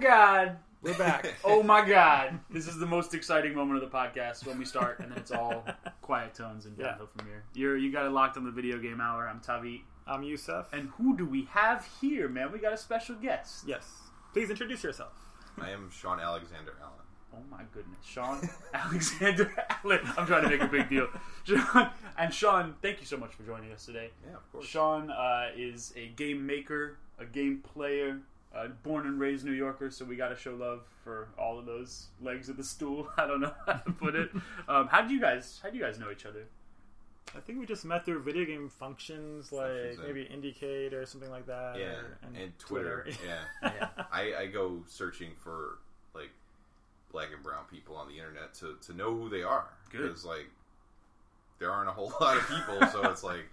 god. We're back. Oh my god. This is the most exciting moment of the podcast when we start, and then it's all quiet tones and Yeah. downhill from here. You're you got it locked on the video game hour. I'm Tavi. I'm Yusuf. And who do we have here, man? We got a special guest. yes, please introduce yourself. I am Sean Alexander Allen. Oh my goodness, Sean Alexander Allen. I'm trying to make a big deal. Sean and Sean, thank you so much for joining us today. Yeah, of course. Sean uh, is a game maker, a game player, uh, born and raised New Yorker, so we got to show love for all of those legs of the stool. I don't know how to put it. Um, how do you guys? How do you guys know each other? I think we just met through video game functions, like Functions, yeah. maybe IndieCade or something like that. Yeah, or- and, Twitter. Yeah, Yeah. I, I go searching for like black and brown people on the internet to, to know who they are Good. because like there aren't a whole lot of people, so it's like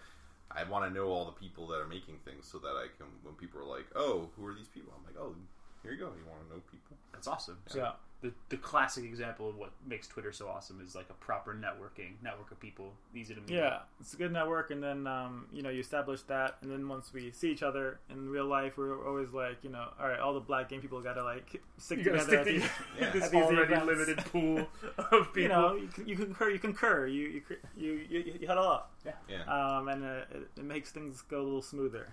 I want to know all the people that are making things so that I can when people are like, oh, who are these people? I'm like, oh, here you go. You want to know people? That's awesome. So, yeah. The, the classic example of what makes Twitter so awesome is like a proper networking network of people, easy to meet. Yeah, it's a good network, and then um, you know you establish that, and then once we see each other in real life, we're always like, you know, all right, all the black game people gotta like stick You together. stick at to these- Yeah. this already events. limited pool of people. You know, you, you concur, you concur, you you you you, you huddle up, Yeah, um, and uh, it, it makes things go a little smoother.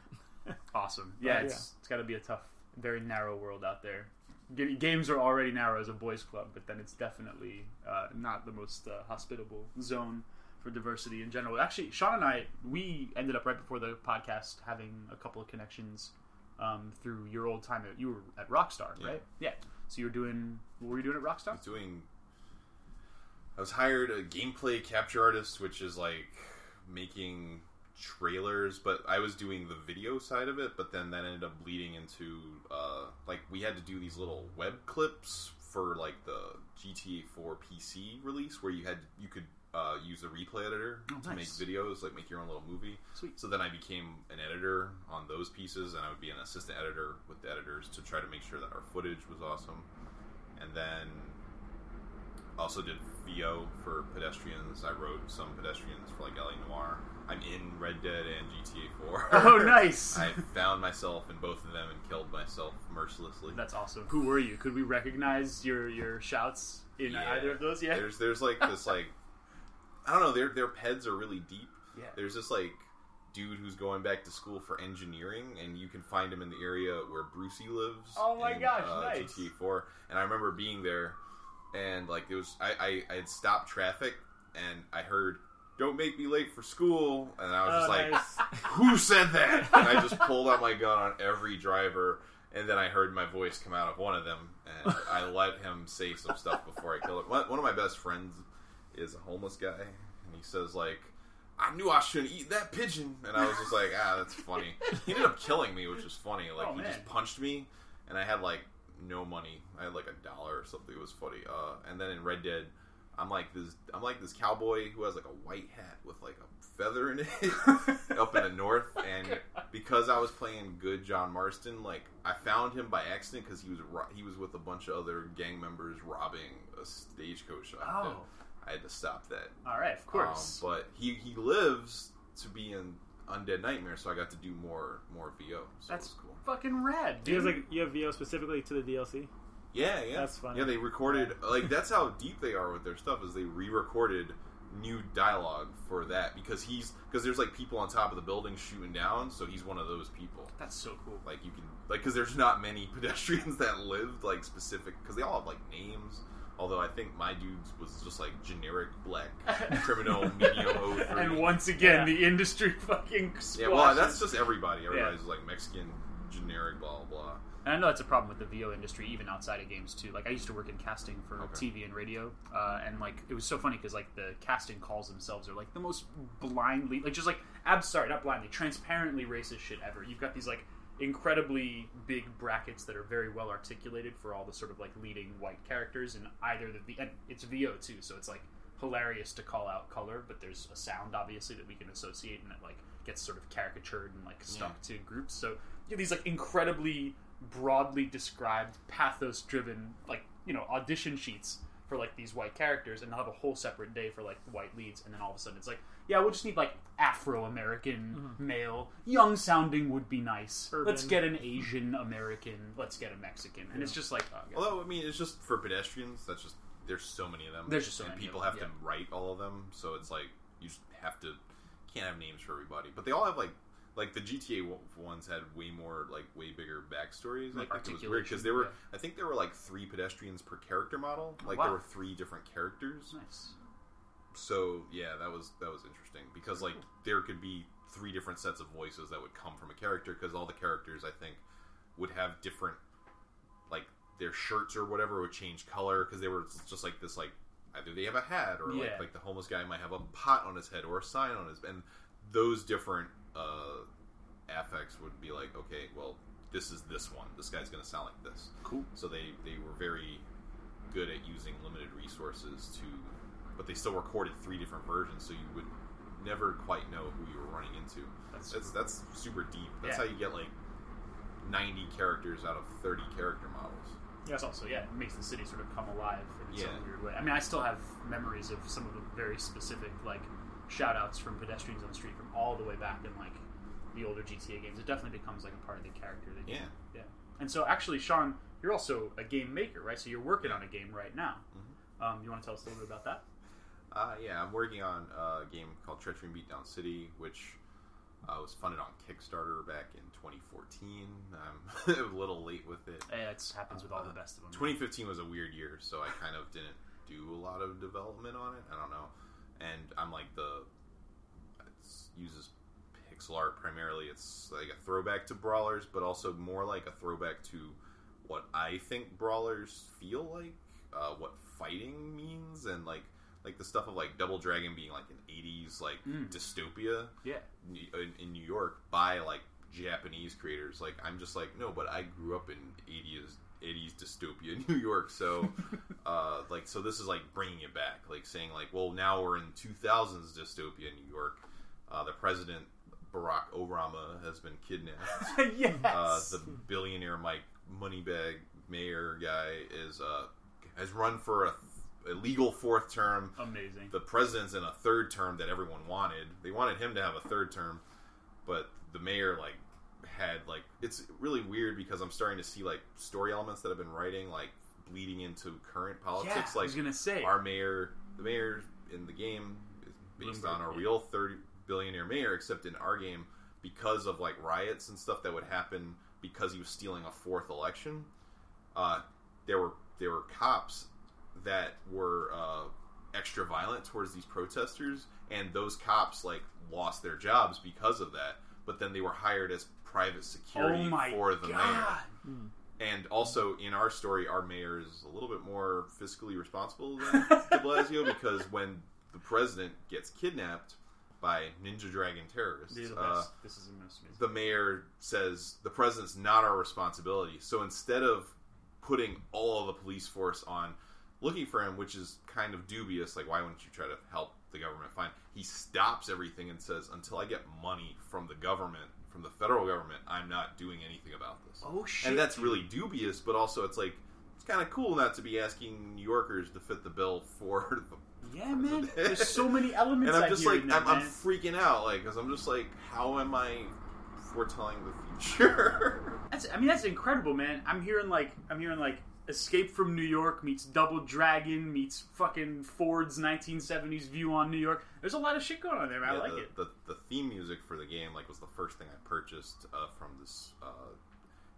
Awesome. Yeah, But, it's it's got to be a tough, very narrow world out there. Games are already narrow as a boys' club, but then it's definitely uh, not the most uh, hospitable zone for diversity in general. Actually, Sean and I, we ended up right before the podcast having a couple of connections um, through your old time. At, you were at Rockstar, Yeah. right? Yeah. So you were doing what were you doing at Rockstar? I was doing. I was hired a gameplay capture artist, which is like making trailers, but I was doing the video side of it. But then that ended up bleeding into uh, like we had to do these little web clips for like the GTA 4 PC release, where you had you could uh, use a replay editor Oh, to make videos, like make your own little movie. Sweet. So then I became an editor on those pieces, and I would be an assistant editor with the editors to try to make sure that our footage was awesome. And then also did VO for pedestrians. I wrote some pedestrians for like LA Noire. I'm in Red Dead and GTA 4. Oh, nice. I found myself in both of them and killed myself mercilessly. That's awesome. Who were you? Could we recognize your your shouts in Yeah. either of those? Yeah. There's there's like this like I don't know. Their their peds are really deep. Yeah. There's this like dude who's going back to school for engineering, and you can find him in the area where Brucie lives. Oh my in, gosh, uh, nice. GTA 4, and I remember being there, and like it was I, I I had stopped traffic, and I heard. Don't make me late for school, and I was Oh, just like, nice. "Who said that?" And I just pulled out my gun on every driver, and then I heard my voice come out of one of them, and I let him say some stuff before I killed him. One of my best friends is a homeless guy, and he says like, "I knew I shouldn't eat that pigeon," and I was just like, "Ah, that's funny." He ended up killing me, which is funny. Like Oh, he just punched me, and I had like no money. I had like a dollar or something. It was funny. Uh, and then in Red Dead. I'm like this. I'm like this cowboy who has like a white hat with like a feather in it up in the north. And because I was playing good John Marston, like I found him by accident because he was ro- he was with a bunch of other gang members robbing a stagecoach. I had to- Oh. I had to stop that. All right, of course. Um, but he he lives to be in Undead Nightmare, so I got to do more more VO. So That's it cool. fucking rad, Do you dude. have like you have VO specifically to the DLC? Yeah, yeah, That's funny. Yeah, they recorded like that's how deep they are with their stuff. Is they re-recorded new dialogue for that because he's because there's like people on top of the building shooting down, so he's one of those people. That's so cool. Like you can like because there's not many pedestrians that lived like specific because they all have like names. Although I think my dude's was just like generic black criminal medium 03. And once again, Yeah. the industry fucking yeah, well that's just everybody. Everybody's like Mexican generic blah blah blah. And I know that's a problem with the VO industry, even outside of games too. Like I used to work in casting for Okay. TV and radio, uh, and like it was so funny because like the casting calls themselves are like the most blindly, like just like ab sorry, not blindly, transparently racist shit ever. You've got these like incredibly big brackets that are very well articulated for all the sort of like leading white characters, and either the and it's VO too, so it's like hilarious to call out color, but there's a sound obviously that we can associate, and it like gets sort of caricatured and like stuck to groups. So you have these like incredibly broadly described pathos driven like you know audition sheets for like these white characters, and they'll have a whole separate day for like white leads, and then all of a sudden it's like, yeah, we'll just need like Afro American mm-hmm. male, young sounding would be nice. Urban. Let's get an Asian American. Let's get a Mexican, and it's just like, oh, God. Although I mean, it's just for pedestrians. That's just there's so many of them. There's just so and many people have them, to write all of them. So it's like you just have to can't have names for everybody. But they all have like like the GTA ones had way more like way bigger backstories. Like I think it was weird because there were yeah. I think there were like three pedestrians per character model. Like wow. there were three different characters. nice. So yeah, that was that was interesting because like there could be three different sets of voices that would come from a character because all the characters I think would have different like their shirts or whatever would change color because they were just like this like either they have a hat or Yeah. like like the homeless guy might have a pot on his head or a sign on his and those different uh affects would be like okay well this is this one this guy's gonna sound like this Cool. so they they were very good at using limited resources to but they still recorded three different versions so you would never quite know who you were running into That's that's that's super deep that's Yeah. how you get like 90 characters out of 30 character models Yeah, It's also yeah, it makes the city sort of come alive in Yeah. some weird way. I mean, I still have memories of some of the very specific like shout outs from pedestrians on the street from all the way back in like the older GTA games. It definitely becomes like a part of the character. That Yeah. yeah. And so actually, Sean, you're also a game maker, right? So you're working on a game right now. Mm-hmm. Um, you want to tell us a little bit about that? Uh, yeah, I'm working on a game called Treachery in Beatdown City, which uh, was funded on Kickstarter back in 2014. I'm a little late with it. Eh, It happens with all the best of them. 2015 was a weird year, so I kind of didn't do a lot of development on it. I don't know, and I'm like the it uses pixel art primarily. It's like a throwback to brawlers, but also more like a throwback to what I think brawlers feel like, uh, what fighting means, and like like the stuff of like Double Dragon being like an 80s like Mm. dystopia Yeah. in, in New York by like Japanese creators. Like I'm just like no, but I grew up in 80s 80s dystopia in New York, so uh, like so this is like bringing it back, like saying like well now we're in 2000s dystopia in New York. Uh, the president Barack Obama has been kidnapped. yes. Uh, the billionaire Mike Moneybag mayor guy is uh, has run for a, a legal fourth term Amazing. the president's in a third term that everyone wanted. They wanted him to have a third term, but the mayor like had like it's really weird because I'm starting to see like story elements that I've been writing like bleeding into current politics. yeah, I like was gonna say. our mayor, the mayor in the game is based Bloomberg, on a yeah. real thirty billionaire mayor, except in our game because of like riots and stuff that would happen because he was stealing a fourth election. Uh, there were there were cops that were uh, extra violent towards these protesters, and those cops like lost their jobs because of that. But then they were hired as private security oh for the mayor. god. And also in our story, our mayor is a little bit more fiscally responsible than De Blasio because when the president gets kidnapped by Ninja Dragon terrorists, These are the uh, best. this is the most amazing. the mayor says the president's not our responsibility. So instead of putting all of the police force on looking for him, which is kind of dubious, like why wouldn't you try to help the government find? He stops everything and says, "Until I get money from the government, from the federal government, I'm not doing anything about this." oh shit. and that's really dubious, but also it's like it's kind of cool not to be asking New Yorkers to fit the bill for the Yeah, man. There's so many elements. and I'm just like I'm, I'm freaking out, like because I'm just like, how am I foretelling the future? That's, I mean, that's incredible, man. I'm hearing like, I'm hearing like, Escape from New York meets Double Dragon meets fucking Ford's 1970s view on New York. There's a lot of shit going on there. Yeah, I like the, it. The, the theme music for the game like was the first thing I purchased uh, from this uh,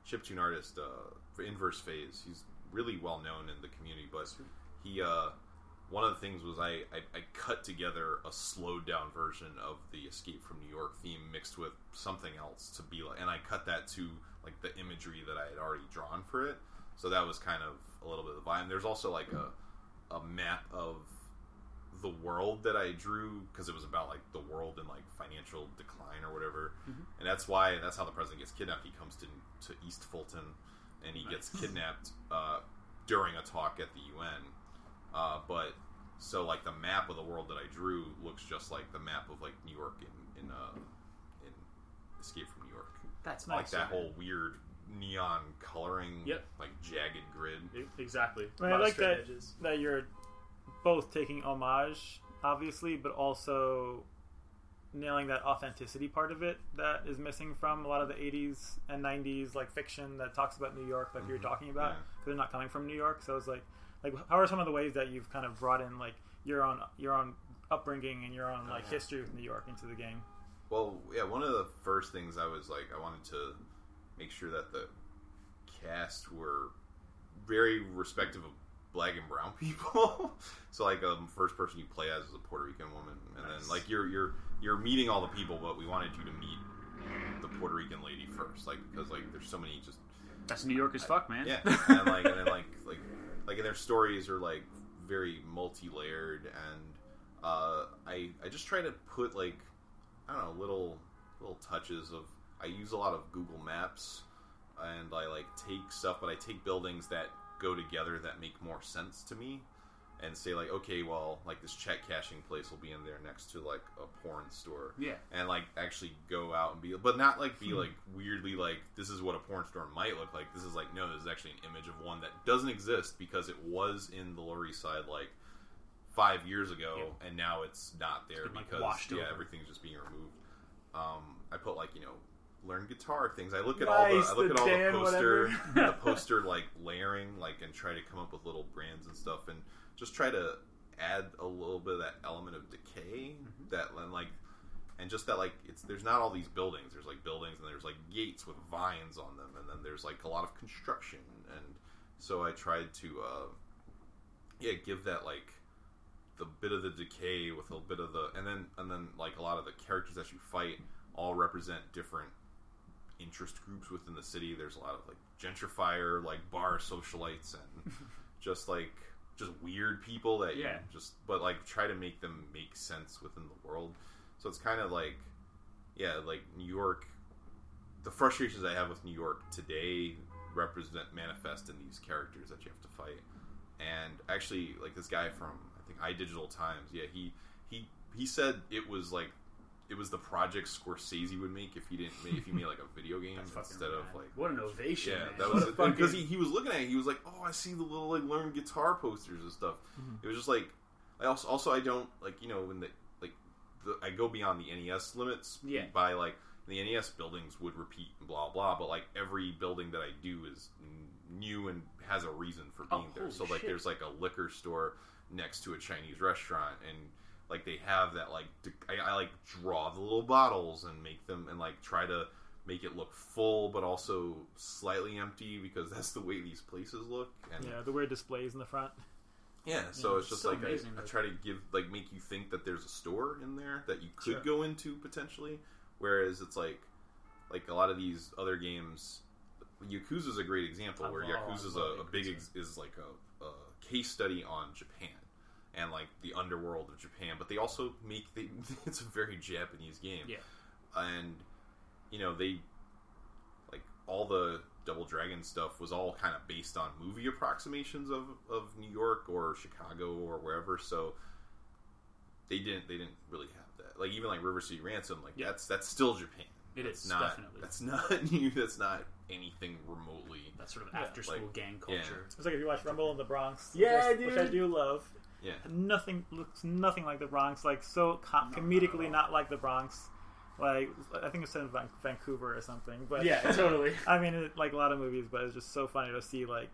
chiptune artist uh, Inverse Phase. He's really well known in the community, but he uh, one of the things was I, I, I cut together a slowed down version of the Escape from New York theme mixed with something else to be like, and I cut that to like the imagery that I had already drawn for it. So that was kind of a little bit of the vibe. And there's also like a a map of the world that I drew because it was about like the world in like financial decline or whatever, Mhm. and that's why that's how the president gets kidnapped. He comes to to East Fulton, and he gets kidnapped uh, during a talk at the UN. Uh, but so like the map of the world that I drew looks just like the map of like New York in in uh, in Escape from New York, That's nice. like that whole weird neon coloring, Yep. like jagged grid. Exactly. I, mean, A I lot of like that edges. that you're both taking homage, obviously, but also nailing that authenticity part of it that is missing from a lot of the 80s and 90s like fiction that talks about New York, like you were Mhm. talking about, Yeah. because they're not coming from New York. So it's like, like how are some of the ways that you've kind of brought in like your own your own upbringing and your own Oh, like yeah. history with New York into the game? Well, yeah, one of the first things I was like, I wanted to make sure that the cast were very respective of black and brown people. so, like, um, first person you play as is a Puerto Rican woman, and Nice. then like you're you're you're meeting all the people, but we wanted you to meet the Puerto Rican lady first, like because like there's so many just That's New York as fuck, man. yeah, and like and then like like like and their stories are like very multi-layered, and uh, I I just try to put like I don't know little little touches of I use a lot of Google Maps, and I like take stuff, but I take buildings that go together that make more sense to me. And say like, okay, well, like this check cashing place will be in there next to like a porn store yeah. and like actually go out and be but not like be like weirdly like this is what a porn store might look like this is like no this is actually an image of one that doesn't exist because it was in the lower east side like five years ago and now it's not there because yeah over. everything's just being removed um i put like you know learn guitar things. I look at all the i look the at all the poster the poster like layering like and try to come up with little brands and stuff and just try to add a little bit of that element of decay Mm-hmm. that and like and just that like it's there's not all these buildings. There's like buildings and there's like gates with vines on them and then there's like a lot of construction and so i tried to uh yeah give that like the bit of the decay with a bit of the and then and then like a lot of the characters that you fight all represent different interest groups within the city. There's a lot of like gentrifier like bar socialites and just like just weird people that Yeah. you just but like try to make them make sense within the world. So it's kind of like yeah like new york the frustrations i have with new york today represent manifest in these characters that you have to fight. And actually like this guy from i think i digital times yeah he he he said it was like it was the project Scorsese would make if he didn't make, if he made like a video game instead of like what an ovation. yeah, man. that was because he, he was looking at it. He was like, "Oh, I see the little like learn guitar posters and stuff." Mm-hmm. It was just like, I also also I don't like you know when the like the, I go beyond the NES limits. Yeah. By like the NES buildings would repeat and blah blah, but like every building that I do is new and has a reason for Oh, being there. holy So like shit. there's like a liquor store next to a Chinese restaurant and. Like they have that, like I, I like draw the little bottles and make them and like try to make it look full but also slightly empty because that's the way these places look. And Yeah, the weird displays in the front. yeah, so Yeah, it's just so like I, I try to give like make you think that there's a store in there that you could Sure. go into potentially, whereas it's like like a lot of these other games. Yakuza is a great example where love- is a, a big ex, is like a, a case study on Japan and like the underworld of Japan, but they also make they, it's a very Japanese game Yeah. and you know they like all the Double Dragon stuff was all kind of based on movie approximations of of New York or Chicago or wherever. So they didn't they didn't really have that. Like even like River City Ransom, like Yeah. that's that's still Japan. It that's is, not definitely. that's not new. That's not anything remotely. that sort of after school Like, gang yeah. culture. It's like if you watch Rumble in the Bronx. Yeah, which I, which I do love. Yeah, Nothing looks nothing like the Bronx. Like so com- No, comedically not not like the Bronx. Like I think it's in Vancouver or something. But Yeah, totally. I mean, it, like a lot of movies, but it's just so funny to see like,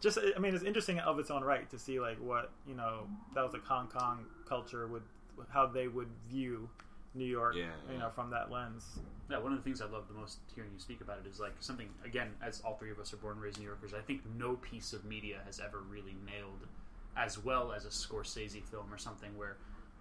just I mean, it's interesting of its own right to see like what you know that was like Hong Kong culture would how they would view New York, Yeah, you know, from that lens. Yeah, one of the things I love the most hearing you speak about it is like something again, as all three of us are born and raised New Yorkers, I think no piece of media has ever really nailed as well as a Scorsese film or something where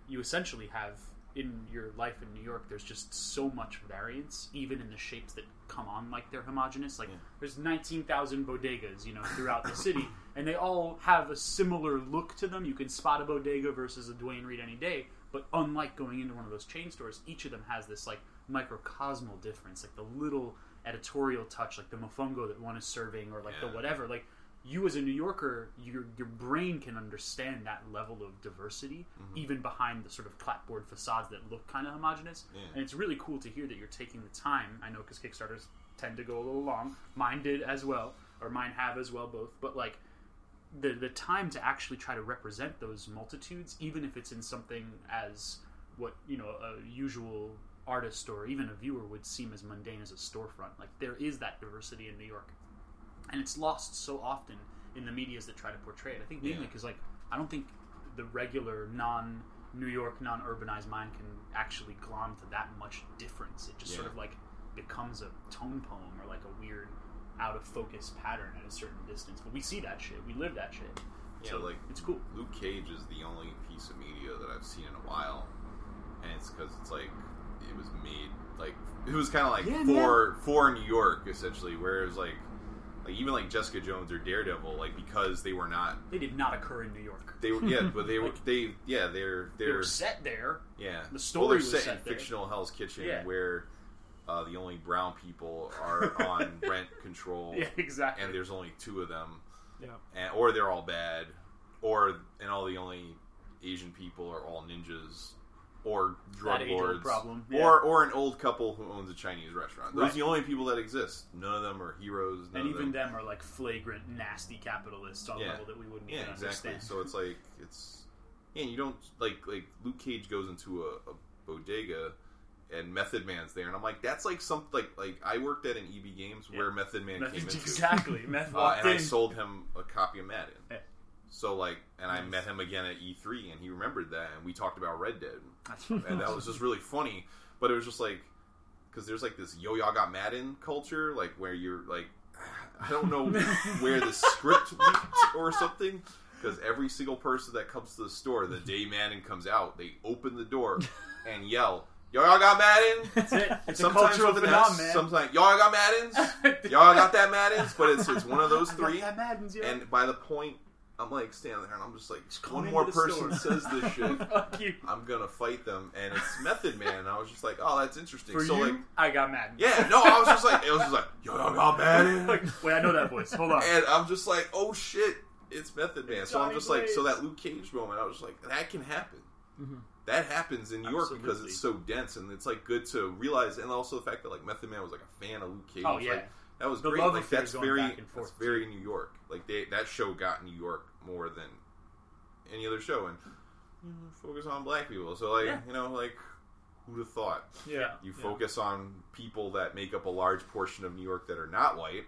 you essentially have in your life in New York there's just so much variance, even in the shapes that come on like they're homogenous. Like Yeah. there's nineteen thousand bodegas, you know, throughout the city, and they all have a similar look to them. You can spot a bodega versus a Duane Reade any day, but unlike going into one of those chain stores, each of them has this like microcosmal difference, like the little editorial touch, like the mofongo that one is serving, or like the whatever. Like you as a New Yorker, your your brain can understand that level of diversity mm-hmm. even behind the sort of clapboard facades that look kind of homogenous. Yeah. And it's really cool to hear that you're taking the time. I know because Kickstarters tend to go a little long. Mine did as well, or mine have as well, both. But like the the time to actually try to represent those multitudes, even if it's in something as what you know a usual artist or even a viewer would seem as mundane as a storefront. Like there is that diversity in New York, and it's lost so often in the media's that try to portray it. I think mainly Yeah. because like I don't think the regular non New York non urbanized mind can actually glom to that much difference. It just sort of like becomes a tone poem or like a weird out of focus pattern at a certain distance. But we see that shit. We live that shit. Yeah, so like it's cool. Luke Cage is the only piece of media that I've seen in a while, and it's because it's like it was made like it was kind of like Yeah, for for New York essentially. where Whereas like like even like Jessica Jones or Daredevil, like because they were not They did not occur in New York. they were yeah, but they were Like- they yeah they're They they're were set there. yeah the story well, they're was set, set in there. fictional Hell's Kitchen Yeah. where. Uh, the only brown people are on rent control, Yeah, exactly. and there's only two of them. Yeah. and, or they're all bad, or and all the only Asian people are all ninjas, or drug That lords, problem, or or an old couple who owns a Chinese restaurant. Those Right. are the only people that exist. None of them are heroes. And even them, them are like flagrant, nasty capitalists on a level that we wouldn't yeah, even exactly. understand. So it's like it's yeah, you don't like like Luke Cage goes into a, a bodega. And Method Man's there, and I'm like, that's like something like like I worked at an EB Games Yeah. where Method Man Meth- came into. exactly. Uh, and I sold him a copy of Madden. Yeah. So like, and I met him again at E3, and he remembered that, and we talked about Red Dead, and that was just really funny. But it was just like, because there's like this yo y'all got Madden culture, like where you're like, I don't know where the script leaked or something. Because every single person that comes to the store, the day Madden comes out, they open the door and yell, "Yo, y'all got Madden!" That's it. It's a cultural phenomenon, sometimes y'all got Maddens, y'all got that Maddens, but it's it's one of those three. Madden's, yeah. And by the point, I'm like standing there and I'm just like, come one more person store. says this shit, Fuck you. I'm gonna fight them, and it's Method Man. And I was just like, oh, that's interesting. For so you, like, I got mad. yeah, no, I was just like, it was just like, yo, y'all got mad. Like, wait, I know that voice. Hold on. and I'm just like, oh shit, it's Method Man. So I'm Johnny just like, so that Luke Cage moment, I was just like, that can happen. Mhm. That happens in New York because it's so dense, and it's like good to realize, and also the fact that like Method Man was like a fan of Luke Cage. Oh, yeah. like, that was The great. Like that's very that's very New York. Like they, that show got New York more than any other show, and you know, focus on black people. So like Yeah. you know like who'd have thought? Yeah. You Yeah. focus on people that make up a large portion of New York that are not white,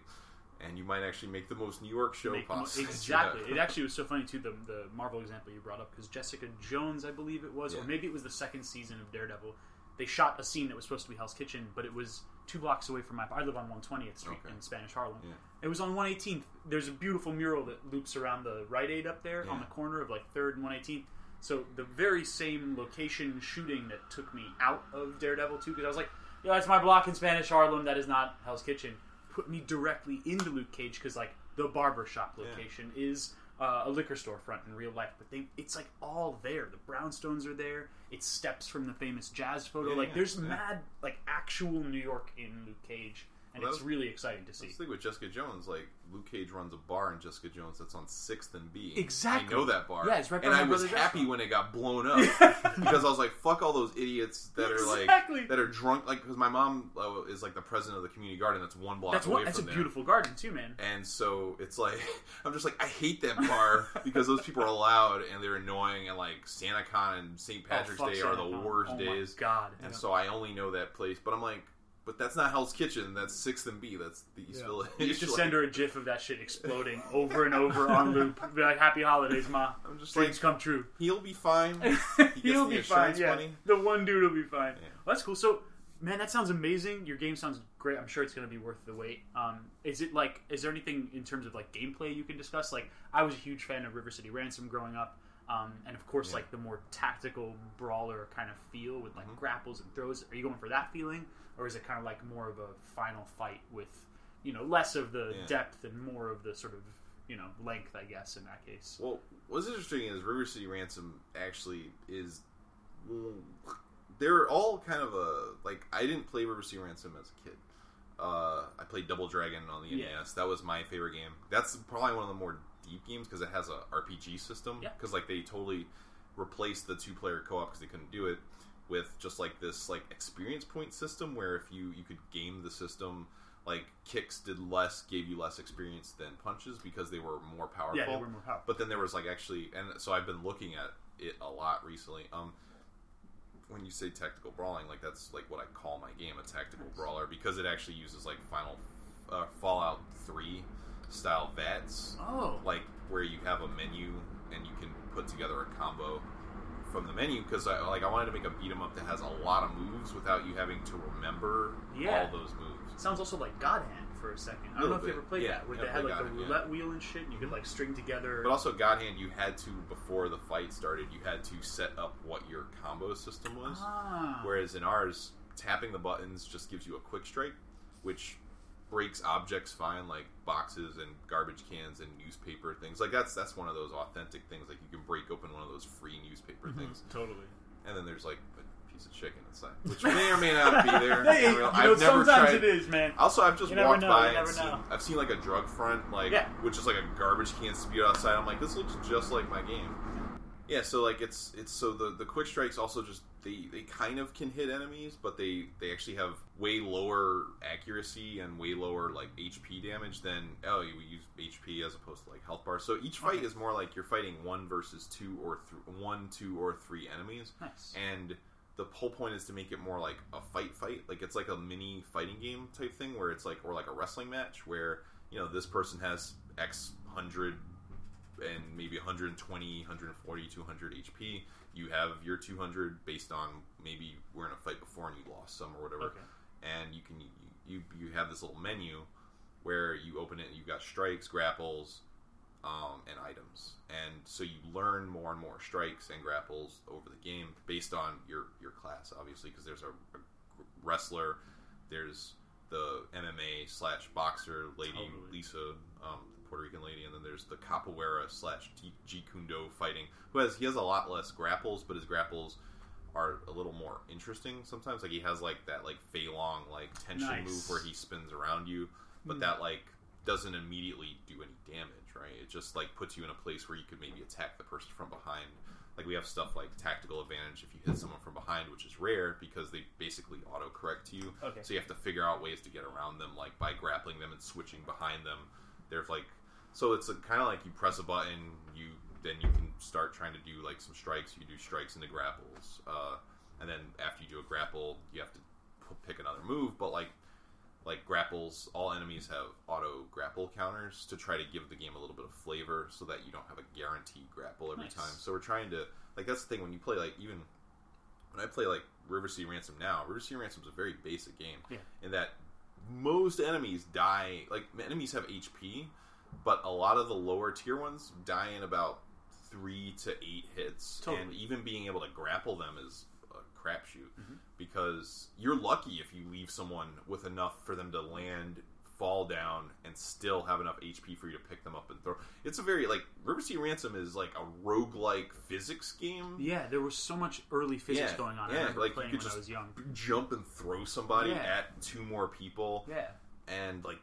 and you might actually make the most New York show Make possible. exactly. Yeah. It actually was so funny too. The the Marvel example you brought up because Jessica Jones, I believe it was, or maybe it was the second season of Daredevil. They shot a scene that was supposed to be Hell's Kitchen, but it was two blocks away from my. I live on 120th Street Okay. in Spanish Harlem. Yeah. It was on 118th. There's a beautiful mural that loops around the Rite Aid up there on the corner of like Third and 118th. So the very same location shooting that took me out of Daredevil 2 because I was like, yeah, that's my block in Spanish Harlem. That is not Hell's Kitchen. Put me directly into Luke Cage because like the barber shop Yeah. location is uh, a liquor store front in real life, but they it's like all there. The brownstones are there. It steps from the famous jazz photo. Yeah, like yeah, there's yeah. mad like actual New York in Luke Cage, and Well, it's was- really exciting to see. Let's think with Jessica Jones. Like Luke Cage runs a bar in Jessica Jones that's on Sixth and B. Exactly. I know that bar. Yeah, it's right And I was happy restaurant. when it got blown up because I was like, "Fuck all those idiots that are like Exactly. that are drunk." Like, because my mom uh, is like the president of the community garden that's one block That's away what. That's a there. beautiful garden too, man. And so it's like I'm just like I hate that bar because those people are loud and they're annoying and like SantaCon and St. Patrick's Oh, Day are the SantaCon. worst oh days. God. And so I only know that place, but I'm like, but that's not Hell's Kitchen. That's Sixth and B. That's the East Yeah. Village. You should Like, send her a GIF of that shit exploding over and over on loop. Be like, "Happy holidays, ma. I'm just Dreams like, come true." he'll be fine. He'll the be fine. Yeah, money. the one dude will be fine. Yeah. Well, that's cool. So, man, that sounds amazing. Your game sounds great. I'm sure it's going to be worth the wait. Um, is it like? Is there anything in terms of like gameplay you can discuss? Like, I was a huge fan of River City Ransom growing up. Um, and of course, Yeah. like the more tactical brawler kind of feel with like Mhm. grapples and throws. Are you going for that feeling, or is it kind of like more of a final fight with, you know, less of the Yeah. depth and more of the sort of, you know, length? I guess in that case. Well, what's interesting is River City Ransom actually is. They're all kind of a like. I didn't play River City Ransom as a kid. Uh, I played Double Dragon on the Yeah. NES. That was my favorite game. That's probably one of the more deep games because it has a RPG system. Yeah. Because like they totally replaced the two player co op because they couldn't do it with just like this like experience point system where if you you could game the system like kicks did less gave you less experience than punches because they were more powerful. Yeah, they were more powerful. but then there was like actually and so i've been looking at it a lot recently. Um when you say tactical brawling like that's like what i call my game a tactical brawler because it actually uses like final uh, fallout 3 style vats Oh, like where you have a menu and you can put together a combo from the menu because I like I wanted to make a beat 'em up that has a lot of moves without you having to remember Yeah. all those moves. sounds also like God Hand for a second. I don't know if you ever played Yeah, that, where they had like the God Hand, roulette wheel and shit, and you could like string together. But also God Hand, you had to before the fight started, you had to set up what your combo system was. ah, Whereas in ours, tapping the buttons just gives you a quick strike, which breaks objects fine, like boxes and garbage cans and newspaper things. Like that's that's one of those authentic things. Like you can break open one of those free newspaper Mm-hmm. things, Totally. and then there's like a piece of chicken inside, which may or may not be there. Hey, I you know. I've never sometimes tried. it is, man. Also, I've just You walked know, by and seen, know. I've seen like a drug front, like Yeah. which is like a garbage can spewed outside. I'm like, this looks just like my game. Yeah, so like it's it's so the the quick strikes also just they they kind of can hit enemies, but they they actually have way lower accuracy and way lower like HP damage than oh you use HP as opposed to like health bars. So each fight Okay. is more like you're fighting one versus two or th- one, two or three enemies Nice. and the whole point is to make it more like a fight fight like it's like a mini fighting game type thing where it's like or like a wrestling match where you know this person has x 100 and maybe 120 140 200 hp you have your 200 based on maybe we're in a fight before and you lost some or whatever Okay. and you can you you have this little menu where you open it and you've got strikes grapples um, and items and so you learn more and more strikes and grapples over the game based on your your class obviously because there's a, a wrestler there's the mma slash boxer lady Totally. lisa um, puerto rican lady and then there's the capoeira slash Jeet Kune Do fighting who has he has a lot less grapples but his grapples are a little more interesting sometimes like he has like that like fei long like tension Nice. move where he spins around you but Hmm. that like doesn't immediately do any damage right it just like puts you in a place where you could maybe attack the person from behind like we have stuff like tactical advantage if you hit someone from behind which is rare because they basically auto correct to you Okay. so you have to figure out ways to get around them like by grappling them and switching behind them there's like so it's kind of like you press a button you then you can start trying to do like some strikes you do strikes into grapples uh, and then after you do a grapple you have to p- pick another move but like like grapples all enemies have auto grapple counters to try to give the game a little bit of flavor so that you don't have a guaranteed grapple every Nice. time so we're trying to like that's the thing when you play like even when i play like river city ransom now river city ransom is a very basic game Yeah. in that most enemies die like enemies have hp but a lot of the lower tier ones die in about three to eight hits Totally. and even being able to grapple them is a crapshoot Mhm. because you're lucky if you leave someone with enough for them to land fall down and still have enough HP for you to pick them up and throw. It's a very like River City Ransom is like a roguelike physics game. Yeah, there was so much early physics Yeah, going on. I yeah, remember like, you playing could when I just- was young. Jump and throw somebody Yeah. at two more people. Yeah. and like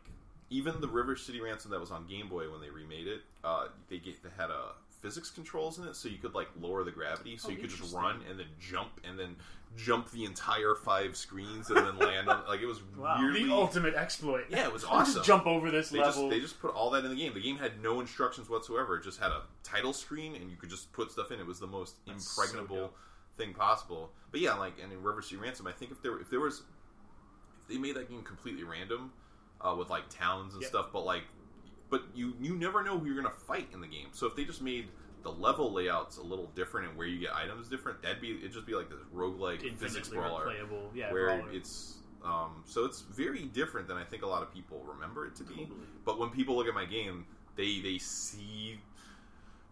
even the River City Ransom that was on Game Boy when they remade it, uh, they get they had uh, physics controls in it, so you could like lower the gravity, so Oh, you could just run and then jump and then jump the entire five screens and then land on like it was Wow. weirdly The ultimate exploit. yeah it was awesome. Just jump over this they level. just they just put all that in the game. The game had no instructions whatsoever. It just had a title screen and you could just put stuff in. It was the most That's impregnable dope. thing possible. But yeah, like and in River City Ransom, I think if there if there was if they made that game completely random uh, with like towns and Yep. stuff, but like but you you never know who you're gonna fight in the game. So if they just made the level layouts a little different and where you get items different, that'd be it'd just be like this roguelike physics brawler. Yeah, where brawler. it's um, so it's very different than I think a lot of people remember it to be. Totally. But when people look at my game, they they see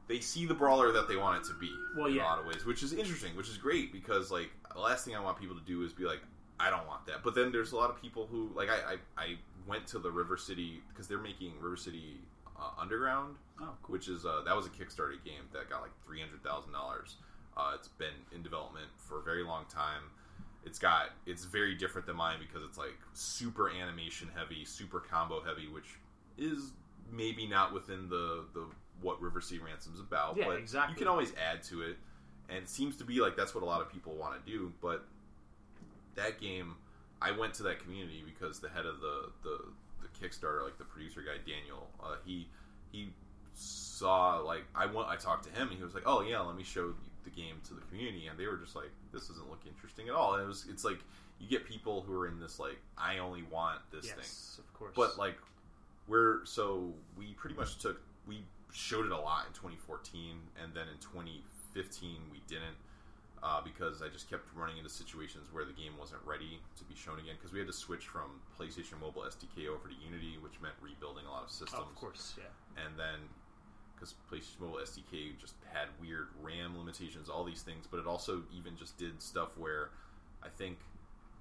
they see the brawler that they want it to be Well, in yeah. a lot of ways, which is interesting, which is great because like the last thing I want people to do is be like, I don't want that. But then there's a lot of people who like I I, I went to the River City because they're making River City uh, Underground, oh, cool. which is uh, that was a Kickstarter game that got like three hundred thousand dollars. Uh, it's been in development for a very long time, it's got it's very different than mine because it's like super animation heavy, super combo heavy, which is maybe not within the the what River City Ransom's about. Yeah, but exactly. You can always add to it, and it seems to be like that's what a lot of people want to do. But that game, I went to that community because the head of the the, the Kickstarter, like the producer guy Daniel, uh, he he saw like I went I talked to him and he was like, oh yeah, let me show the game to the community, and they were just like, this doesn't look interesting at all. And it was it's like you get people who are in this like I only want this thing. Of course. But like we're so we pretty much took we showed it a lot in 2014, and then in 2015 we didn't uh, because I just kept running into situations where the game wasn't ready to be shown again because we had to switch from PlayStation Mobile SDK over to Unity, which meant rebuilding a lot of systems. of course, yeah. And then because PlayStation Mobile SDK just had weird RAM limitations, all these things, but it also even just did stuff where I think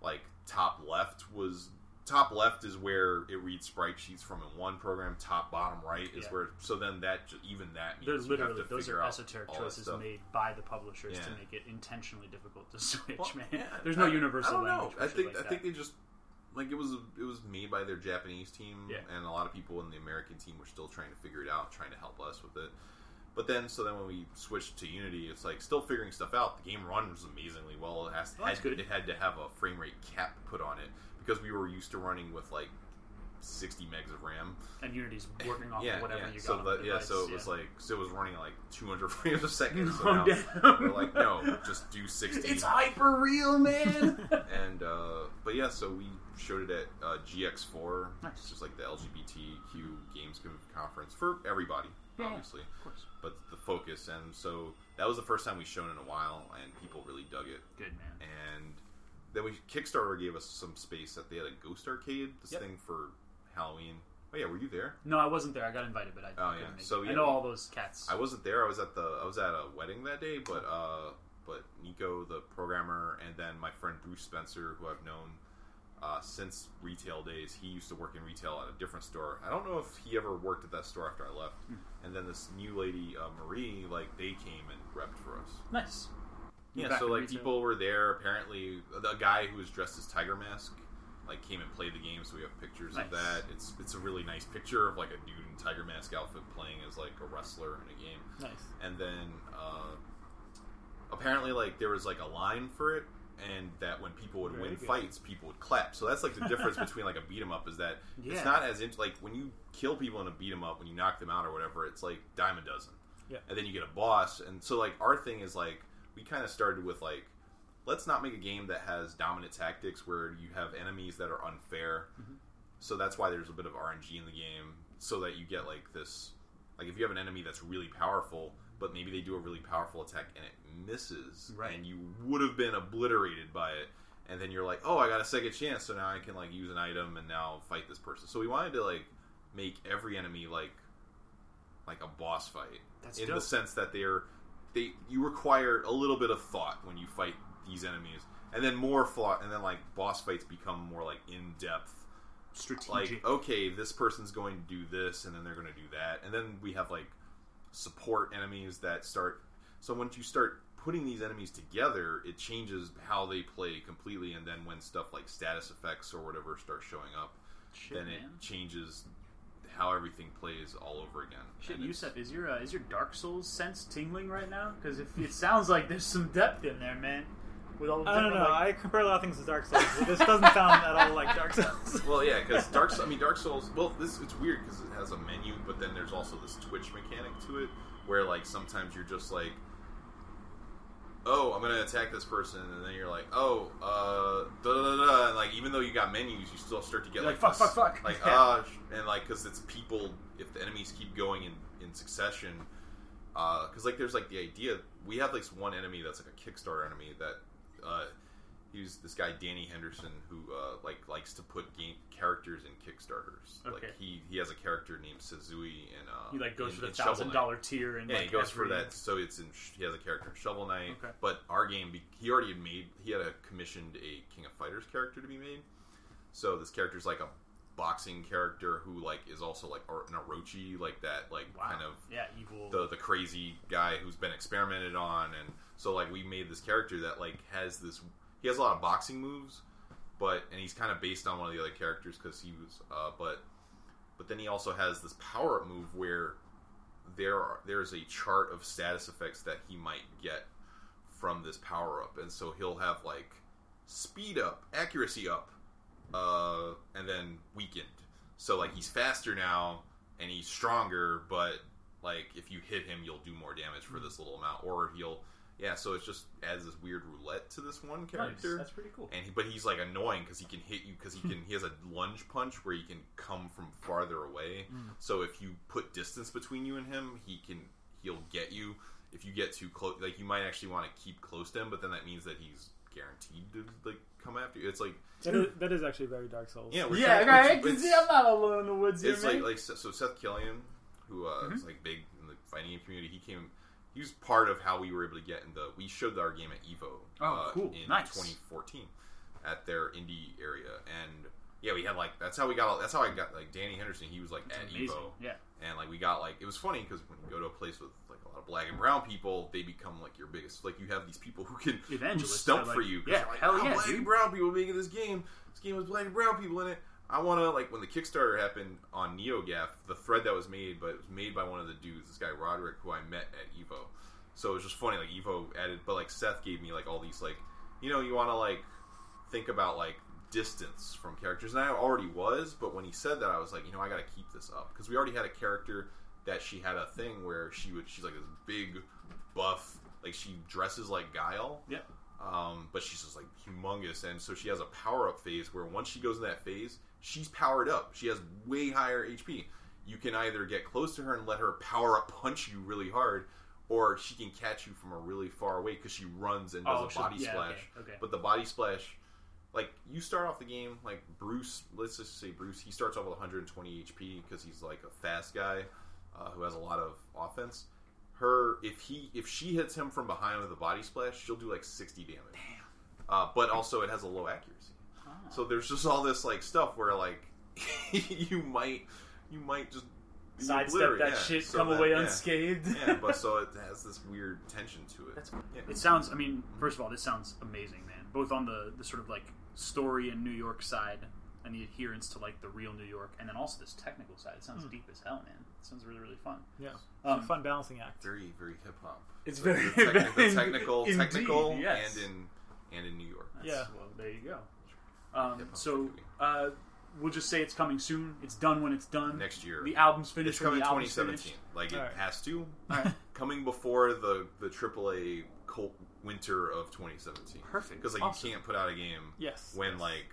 like top left was top left is where it reads sprite sheets from in one program. Top bottom right is Yeah. where so then that even that means have literally to those figure are esoteric choices made by the publishers to make it intentionally difficult to switch. Well, man, yeah, there's no I- universal I don't language. know. I think like I that. think they just like it was it was made by their Japanese team, Yeah. and a lot of people in the American team were still trying to figure it out, trying to help us with it. But then, so then when we switched to Unity, it's like still figuring stuff out. The game runs amazingly well. It has Oh, had, good. it had to have a frame rate cap put on it because we were used to running with like 60 megs of RAM. and Unity's working off yeah, of whatever yeah. you got. so the, the yeah, so it was like so it was running like 200 frames a second. So now we're like, no, just do 60. it's hyper real, man. and uh, but yeah, so we showed it at uh, GX4, Nice. It's just like the LGBTQ games conference for everybody, Yeah, obviously, of course, but the focus. And so that was the first time we've shown in a while, and people really dug it. good man. And then we Kickstarter gave us some space that they had a Ghost Arcade, this Yep. thing for Halloween. Oh yeah, were you there? No, I wasn't there. I got invited, but I Oh, yeah. make So, it. yeah, I know we- all those cats. I wasn't there. I was at the I was at a wedding that day, but uh, but Nico, the programmer, and then my friend Bruce Spencer, who I've known uh, since retail days. He used to work in retail at a different store. I don't know if he ever worked at that store after I left. And then this new lady, uh, Marie, like they came and repped for us. nice. Yeah, so like people were there. Apparently, the guy who was dressed as Tiger Mask like came and played the game. So we have pictures Nice. of that. It's it's a really nice picture of like a dude in Tiger Mask outfit playing as like a wrestler in a game. Nice. And then uh, apparently, like there was like a line for it, and that when people would Very win good. fights, people would clap. So that's like the difference between like a beat 'em up is that Yeah. it's not as in, like when you kill people in a beat 'em up, when you knock them out or whatever, it's like dime a dozen. Yeah. And then you get a boss, and so like our thing is like we kind of started with like let's not make a game that has dominant tactics where you have enemies that are unfair. Mm-hmm. So that's why there's a bit of RNG in the game, so that you get like this. Like if you have an enemy that's really powerful, but maybe they do a really powerful attack and it misses, Right. and you would have been obliterated by it, and then you're like, oh, I got a second chance, so now I can like use an item and now fight this person. So we wanted to like make every enemy like like a boss fight That's in dope. the sense that they're they you require a little bit of thought when you fight these enemies, and then more thought, and then like boss fights become more like in depth. Strategic. Like okay, this person's going to do this, and then they're going to do that, and then we have like support enemies that start. So once you start putting these enemies together, it changes how they play completely, and then when stuff like status effects or whatever start showing up, Shit, then man. it changes how everything plays all over again. Shit, And Yusuf, is your uh, is your Dark Souls sense tingling right now? Because if it sounds like there's some depth in there, man. With all the I don't know. like- I compare a lot of things to Dark Souls. but this doesn't sound at all like Dark Souls. Well, yeah, because Dark. I mean, Dark Souls. Well, this it's weird because it has a menu, but then there's also this Twitch mechanic to it, where like sometimes you're just like, oh, I'm gonna attack this person, and then you're like, oh, uh, da da da and like even though you got menus, you still start to get like, like, fuck, this- fuck, fuck. like ah, sh- and like because it's people. If the enemies keep going in in succession, because like there's like the idea we have like one enemy that's like a Kickstarter enemy that. uh He's this guy Danny Henderson who uh, like likes to put game characters in Kickstarters. Okay. Like he he has a character named Suzui and uh, he like goes in- for the thousand dollar tier and Yeah, like he goes for that. So it's in. He has a character in Shovel Knight. Okay. But our game, he already had made. He had a commissioned a King of Fighters character to be made. So this character is like a boxing character who like is also like an Orochi, like that, like Wow. kind of yeah evil. the the crazy guy who's been experimented on, and so like we made this character that like has this. He has a lot of boxing moves, but and he's kind of based on one of the other characters because he was. Uh, but but then he also has this power up move where there are, there's a chart of status effects that he might get from this power up, and so he'll have like speed up, accuracy up, uh, and then weakened. So like he's faster now and he's stronger, but like if you hit him, you'll do more damage for this little amount, or he'll yeah. So it's just adds this weird roulette to this one Nice. character. That's pretty cool. And he, but he's like annoying because he can hit you because he can he has a lunge punch where he can come from farther away. So if you put distance between you and him, he can he'll get you. If you get too close, like you might actually want to keep close to him, but then that means that he's guaranteed to like come after you. It's like That is, that is actually very Dark Souls. yeah, Yeah, trying- right. it's- See, I'm not alone in the woods here, it's man. like like so so Seth Killian, who uh, Mm-hmm. is like big in the fighting game community. He came. He was part of how we were able to get in the. We showed our game at Evo. Oh, uh, cool. In Nice. 2014, at their indie area, and yeah, we had like that's how we got. All, That's how I got like Danny Henderson. He was like at Amazing. Evo, Yeah. and like we got like it was funny because when you go to a place with like a lot of black and brown people, they become like your biggest. Like you have these people who can who stump are for you. yeah, like, hell "Wow, yeah, black dude." and brown people making this game. This game has black and brown people in it. I want to like when the Kickstarter happened on NeoGaf, the thread that was made, but it was made by one of the dudes, this guy Roderick, who I met at Evo. So it was just funny, like Evo added, but like Seth gave me like all these like, you know, you want to like think about like distance from characters, and I already was, but when he said that, I was like, you know, I got to keep this up because we already had a character that she had a thing where she would, she's like this big, buff, like she dresses like Guile, Yeah. um, but she's just like humongous, and so she has a power up phase where once she goes in that phase, she's powered up. She has way higher HP. You can either get close to her and let her power up punch you really hard, or she can catch you from a really far away because she runs and does Oh, a body yeah, splash. okay, okay. But the body splash, like you start off the game like Bruce. Let's just say Bruce. He starts off with 120 HP because he's like a fast guy uh, who has a lot of offense. Her if he if she hits him from behind with a body splash, she'll do like 60 damage. Uh, but also it has a low accuracy. So there's just all this like stuff where like you might you might just be Sidestep that yeah, shit, so come that- away yeah. unscathed. yeah, but so it has this weird tension to it. That's yeah. It sounds. I mean, mm-hmm. first of all, this sounds amazing, man. Both on the the sort of like story and New York side, and the adherence to like the real New York, and then also this technical side. It sounds hmm. deep as hell, man. It sounds really really fun. Yeah. Um, it's a um, fun balancing act. very very hip hop. It's The- very- the, techni- the technical indeed, technical yes. and in and in New York. That's, Yeah. Well, there you go. Um, so uh, we'll just say it's coming soon. It's done when it's done. Next year. The album's It's finished. when coming the album's 2017. finished. Like it Alright. has to. Alright. coming before the the AAA cold winter of 2017. Perfect. Because like Awesome. you can't put out a game Yes. when like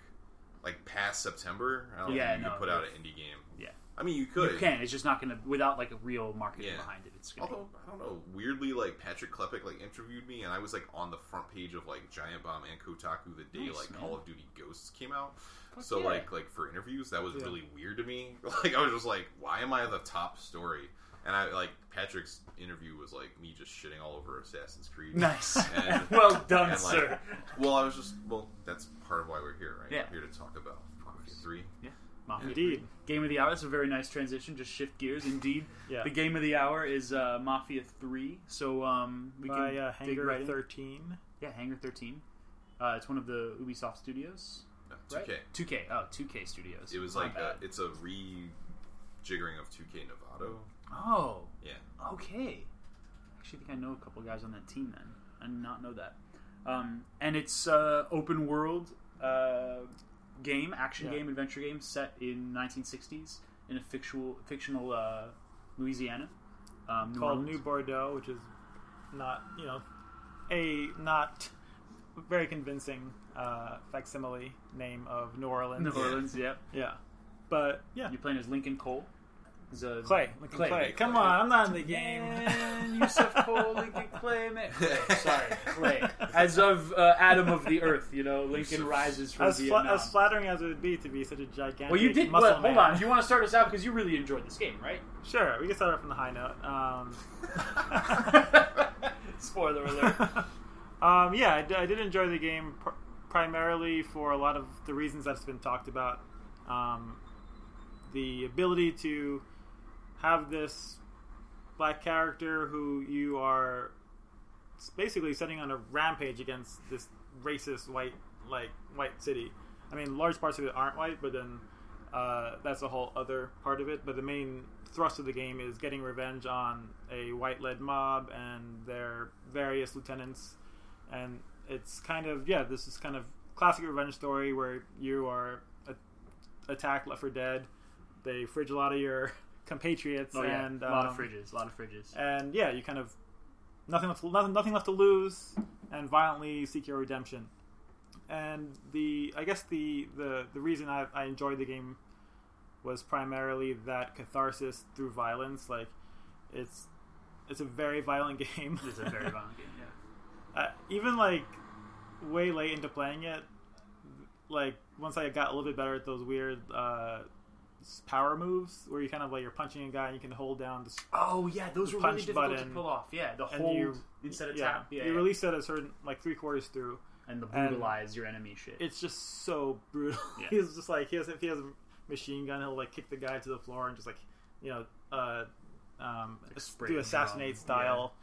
like past September. I don't Yeah, think you no, can put out an indie game. Yeah. I mean, you could. You can. It's just not going to without like a real marketing Yeah. behind it. It's to. Although I don't know, weirdly, like Patrick Klepek like interviewed me, and I was like on the front page of like Giant Bomb and Kotaku the day Nice, like man. Call of Duty Ghosts came out. Fuck so yeah. like like for interviews, that was Yeah. really weird to me. Like I was just like, why am I the top story? And I like Patrick's interview was like me just shitting all over Assassin's Creed. Nice. And- well done, and, like, sir. Well, I was just well, that's part of why we're here, right? Yeah. We're here to talk about Mafia Three. Yeah. Mafia Indeed. 3. Game of the hour. That's a very nice transition. Just shift gears. Indeed. Yeah. The game of the hour is uh, Mafia 3. So um, we By can uh, dig Hangar right in. 13. Yeah, Hangar 13. Uh, it's one of the Ubisoft studios. No, 2K. 2K. Oh, 2K studios. It was My like a, it's a rejiggering of 2K Novato. Oh, Yeah. okay. I actually think I know a couple guys on that team then. I did not know that. Um, and it's uh, open world uh, game, action Yeah. game, adventure game set in 1960s in a fictional fictional uh, Louisiana. Um, New called Orleans. New Bordeaux, which is not, you know, a not very convincing uh, facsimile name of New Orleans. New Orleans. Yep. Yeah. But, yeah. You're playing as Lincoln Cole. As a Clay. Clay. Clay. Come on, I'm not in the game. Man, Yusuf Cole, Lincoln Clay, man. Clay, sorry, Clay. As of uh, Adam of the Earth, you know, Lincoln rises from As, fla- Vietnam. as flattering as it would be to be such a gigantic well, you did. muscle Well, hold man. on. You want to start us out because you really enjoyed this game, right? Sure, we can start off from the high note. Um, Spoiler alert. um, yeah, I, d- I did enjoy the game pr- primarily for a lot of the reasons that's been talked about. Um, the ability to have this black character who you are basically setting on a rampage against this racist white like white city. I mean, large parts of it aren't white, but then uh, that's a whole other part of it. But the main thrust of the game is getting revenge on a white-led mob and their various lieutenants, and it's kind of yeah, this is kind of classic revenge story where you are a- attacked, left for dead. They fridge a lot of your compatriots, Oh yeah, and a lot of um, fridges, a lot of fridges. and yeah, you kind of nothing left, nothing, nothing left to lose, and violently seek your redemption. And the I guess the the, the reason I, I enjoyed the game was primarily that catharsis through violence. Like it's it's a very violent game. It's a very violent game. Yeah. uh, even like way late into playing it, like once I got a little bit better at those weird uh, power moves where you kind of like you're punching a guy and you can hold down the Oh yeah, those were really Punch difficult to pull off. Yeah, the hold you- instead of yeah, tap. Yeah, you yeah. release it at a certain like three quarters through. and the and- brutalize your enemy shit. It's just so brutal. Yeah. He's just like he has if he has a machine gun, he'll like kick the guy to the floor and just like you know uh, um, Like do him assassinate down. style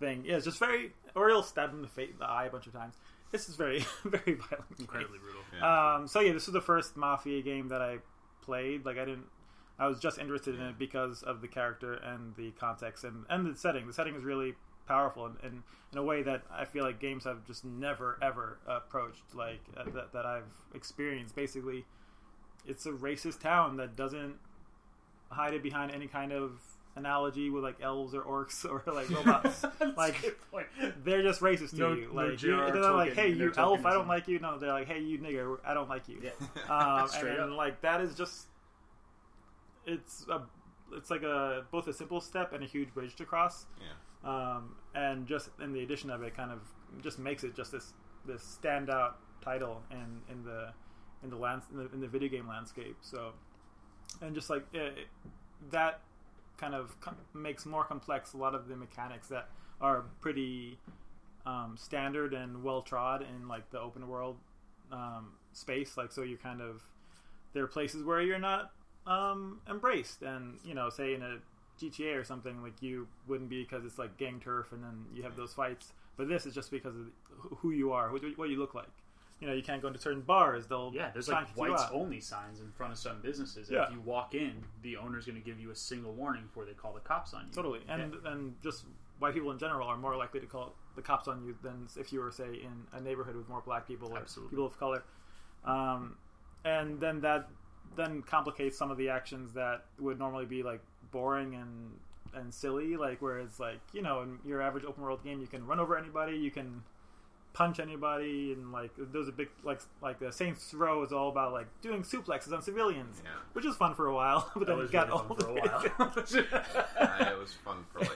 thing. Yeah, it's just very or he'll stab him in the, face, the eye a bunch of times. This is very very violent. game. Incredibly brutal. Yeah. Um, so yeah, this was the first Mafia game that I played. Like I didn't, I was just interested in it because of the character and the context and and the setting. The setting is really powerful and, and in a way that I feel like games have just never ever approached. Like uh, that that I've experienced. Basically, it's a racist town that doesn't hide it behind any kind of analogy with like elves or orcs or like robots. That's like a good point. they're just racist to No- you. no Like you're, J.R.R. they're not like, hey, in their you elf, I don't like you. No, they're like, hey, you nigger, I don't like you. Yeah. Um, and Straight then up. like that is just it's a it's like a both a simple step and a huge bridge to cross. Yeah. Um, and just in the addition of it, kind of just makes it just this this standout title in in the in the lands in the, in the video game landscape. So, and just like it, that kind of com- makes more complex a lot of the mechanics that are pretty um, standard and well trod in like the open world um, space. Like, so you're kind of there are places where you're not um, embraced, and you know, say in a GTA or something, like you wouldn't be because it's like gang turf, and then you have those fights. But this is just because of who- you are, what you look like. You know, you can't go into certain bars; they'll Yeah, there's like whites only signs in front of some businesses. Yeah. If you walk in, the owner's going to give you a single warning before they call the cops on you. Totally, and and just white people in general are more likely to call the cops on you than if you were, say, in a neighborhood with more black people or Absolutely. people of color. Um, and then that then complicates some of the actions that would normally be like boring and and silly. Like whereas like you know in your average open world game, you can run over anybody, you can punch anybody, and like those are big like like the Saints Row is all about like doing suplexes on civilians, Yeah. which was fun for a while, but that then was it got really fun old. for a while. Uh, it was fun for like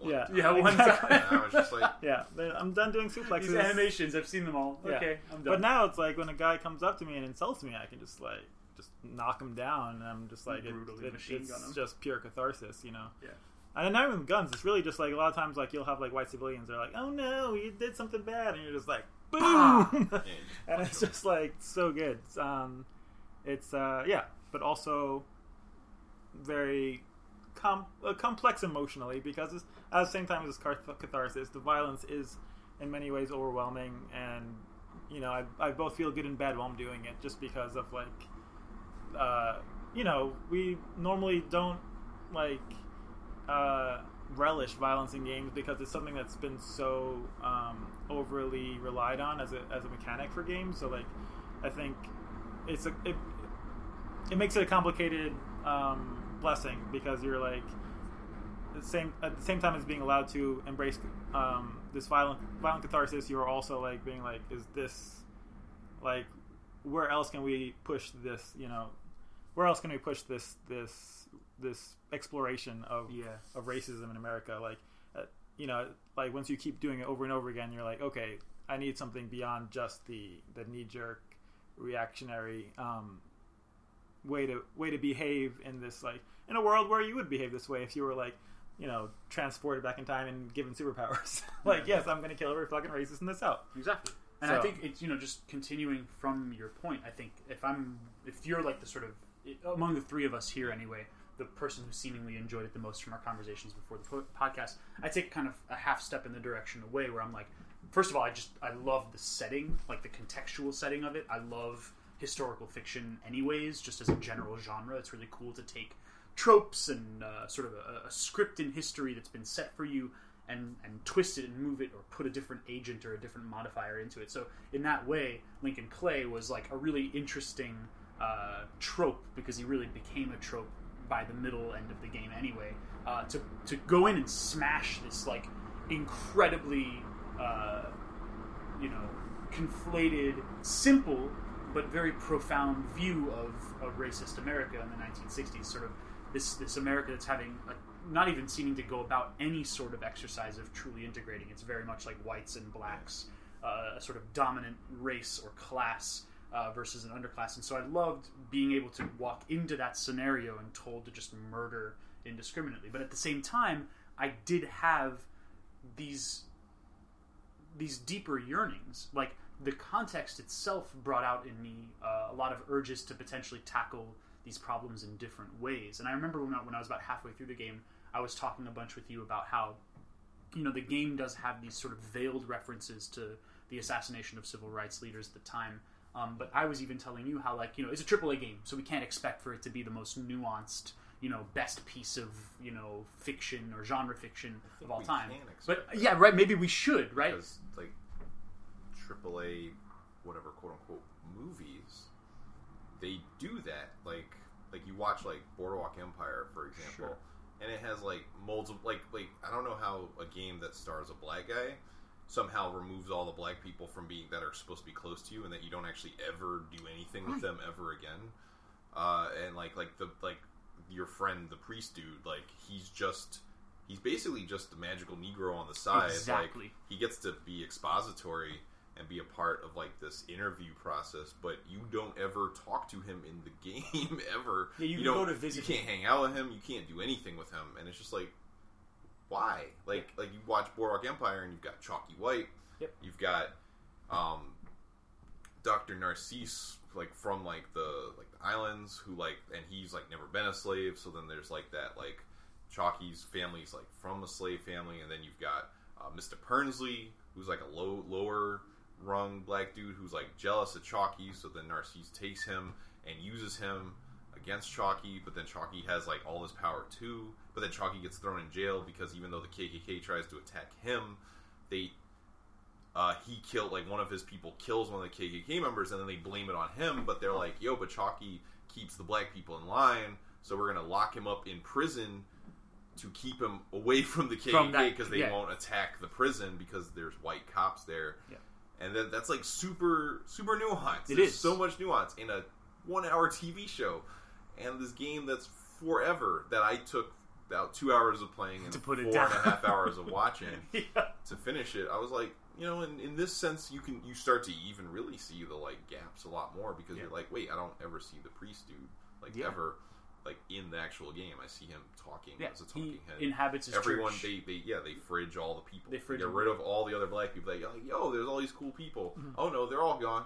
one Yeah. time. yeah, one Exactly. And time. I was just like, Yeah, I'm done doing suplexes. These animations, I've seen them all. Yeah. Okay, I'm done. But now it's like when a guy comes up to me and insults me, I can just like just knock him down. And I'm just like it, Brutally it- machine it's gun him. just pure catharsis, you know. Yeah. And not even with guns. It's really just like a lot of times like you'll have like white civilians. They're like, "Oh no, you did something bad," and you're just like, "Boom!" Yeah, and it's just like so good. It's, um, it's uh, yeah, but also very com- uh, complex emotionally because it's, at the same time as cath- catharsis, the violence is in many ways overwhelming, and you know I, I both feel good and bad while I'm doing it, just because of like, uh, you know, we normally don't like uh, relish violence in games because it's something that's been so um, overly relied on as a as a mechanic for games. So like, I think it's a it, it makes it a complicated um, blessing because you're like the same at the same time as being allowed to embrace um, this violent violent catharsis, you're also like being like, is this like where else can we push this? You know, where else can we push this this this exploration of yeah, of racism in America. Like, uh, you know, like once you keep doing it over and over again, you're like, okay, I need something beyond just the the knee jerk reactionary um, way to way to behave in this like in a world where you would behave this way if you were like you know transported back in time and given superpowers. like, Yeah. yes, I'm going to kill every fucking racist in this out. exactly. And I think it's you know just continuing from your point. I think if I'm if you're like the sort of among the three of us here anyway, the person who seemingly enjoyed it the most from our conversations before the po- podcast, I take kind of a half step in the direction away where I'm like, first of all, I just I love the setting, like the contextual setting of it. I love historical fiction, anyways, just as a general genre. It's really cool to take tropes and uh, sort of a, a script in history that's been set for you and and twist it and move it or put a different agent or a different modifier into it. So in that way, Lincoln Clay was like a really interesting uh, trope because he really became a trope by the middle end of the game anyway. Uh, to to go in and smash this like incredibly uh, you know conflated, simple but very profound view of, of racist America in the 1960s. Sort of this this America that's having a not even seeming to go about any sort of exercise of truly integrating. It's very much like whites and blacks, uh, a sort of dominant race or class uh, versus an underclass. And so I loved being able to walk into that scenario and told to just murder indiscriminately. But at the same time, I did have these these deeper yearnings, like the context itself brought out in me uh, a lot of urges to potentially tackle these problems in different ways. And I remember when I, when I was about halfway through the game, I was talking a bunch with you about how, you know, the game does have these sort of veiled references to the assassination of civil rights leaders at the time. Um, but I was even telling you how, like, you know, it's a AAA game, so we can't expect for it to be the most nuanced, you know, best piece of, you know, fiction or genre fiction of all time. But expect yeah, right. Maybe we should, right? because like AAA, whatever quote unquote movies, they do that. Like like you watch like Boardwalk Empire, for example, Sure. and it has like molds of like like I don't know how a game that stars a black guy somehow removes all the black people from being that are supposed to be close to you, and that you don't actually ever do anything with them ever again. Uh, and like like the like your friend the priest dude, like he's just he's basically just a magical Negro on the side. Exactly. Like he gets to be expository and be a part of like this interview process, but you don't ever talk to him in the game ever. Yeah, you can don't, go to visit You can't hang out with him. You can't do anything with him, and it's just like, why? Like, like you watch Boardwalk Empire, and you've got Chalky White. Yep. You've got um, Doctor Narcisse, like from like the like the islands, who like, and he's like never been a slave. So then there's like that like Chalky's family's like from a slave family, and then you've got uh, Mr. Purnsley, who's like a low lower rung black dude who's like jealous of Chalky. So then Narcisse takes him and uses him against Chalky, but then Chalky has like all this power too. But then Chalky gets thrown in jail because even though the KKK tries to attack him, they uh, he killed like one of his people kills one of the KKK members, and then they blame it on him. But they're like, "Yo, but Chalky keeps the black people in line, so we're gonna lock him up in prison to keep him away from the KKK because they yeah. won't attack the prison because there's white cops there." Yeah. And then that's like super super nuanced. It There's is. so much nuance in a one hour TV show, and this game that's forever that I took about two hours of playing and To put it four down. and a half hours of watching yeah. to finish it, I was like, you know, in, in this sense, you can you start to even really see the like gaps a lot more because Yeah. you're like, wait, I don't ever see the priest dude like Yeah. ever like in the actual game. I see him talking Yeah, as a talking he head. inhabits his Everyone church. they, they yeah they fridge all the people. They fridge get rid of all the other black people. They like yo, there's all these cool people. Mm-hmm. Oh no, they're all gone.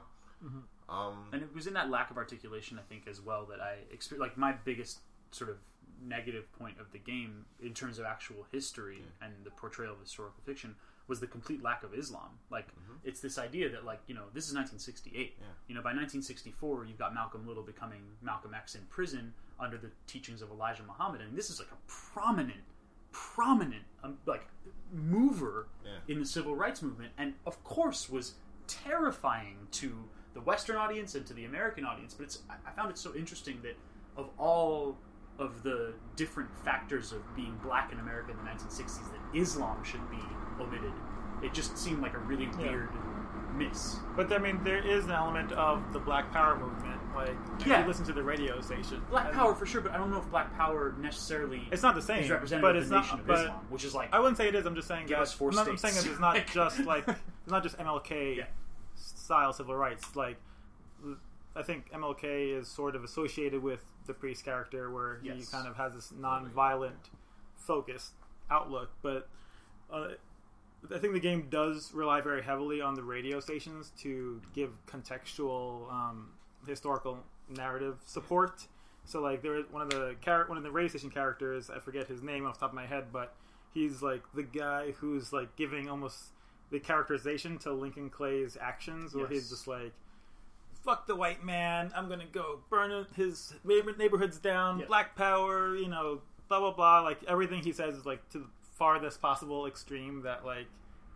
Um, and it was in that lack of articulation, I think, as well that I experienced. Like my biggest sort of negative point of the game in terms of actual history and the portrayal of historical fiction was the complete lack of Islam. Like it's this idea that like you know this is 1968. Yeah. You know by 1964 you've got Malcolm Little becoming Malcolm X in prison under the teachings of Elijah Muhammad, and this is like a prominent, prominent um, like mover Yeah. in the civil rights movement, and of course was terrifying to the Western audience and to the American audience. But it's I- found it so interesting that of all of the different factors of being black in America in the 1960s, that Islam should be omitted. It just seemed like a really Yeah. weird miss. But I mean, there is an element of the Black Power movement. Like, if Yeah. you listen to the radio station, Black Power for sure, but I don't know if Black Power necessarily It's not the same, is representative but of it's the not. Nation of but Islam, which is like I wouldn't say it is. I'm just saying Give that. us four I'm, not, I'm saying it's not just like it's not just MLK Yeah. Style civil rights. Like, I think MLK is sort of associated with the priest character, where he Yes. kind of has this non-violent, focused outlook. But uh, I think the game does rely very heavily on the radio stations to give contextual, um, historical narrative support. So like there is one of the char- one of the radio station characters, I forget his name off the top of my head, but he's like the guy who's like giving almost the characterization to Lincoln Clay's actions, where he's just like, "Fuck the white man! I'm gonna go burn his neighborhoods down. Yeah. Black power, you know, blah blah blah." Like everything he says is like to the farthest possible extreme that like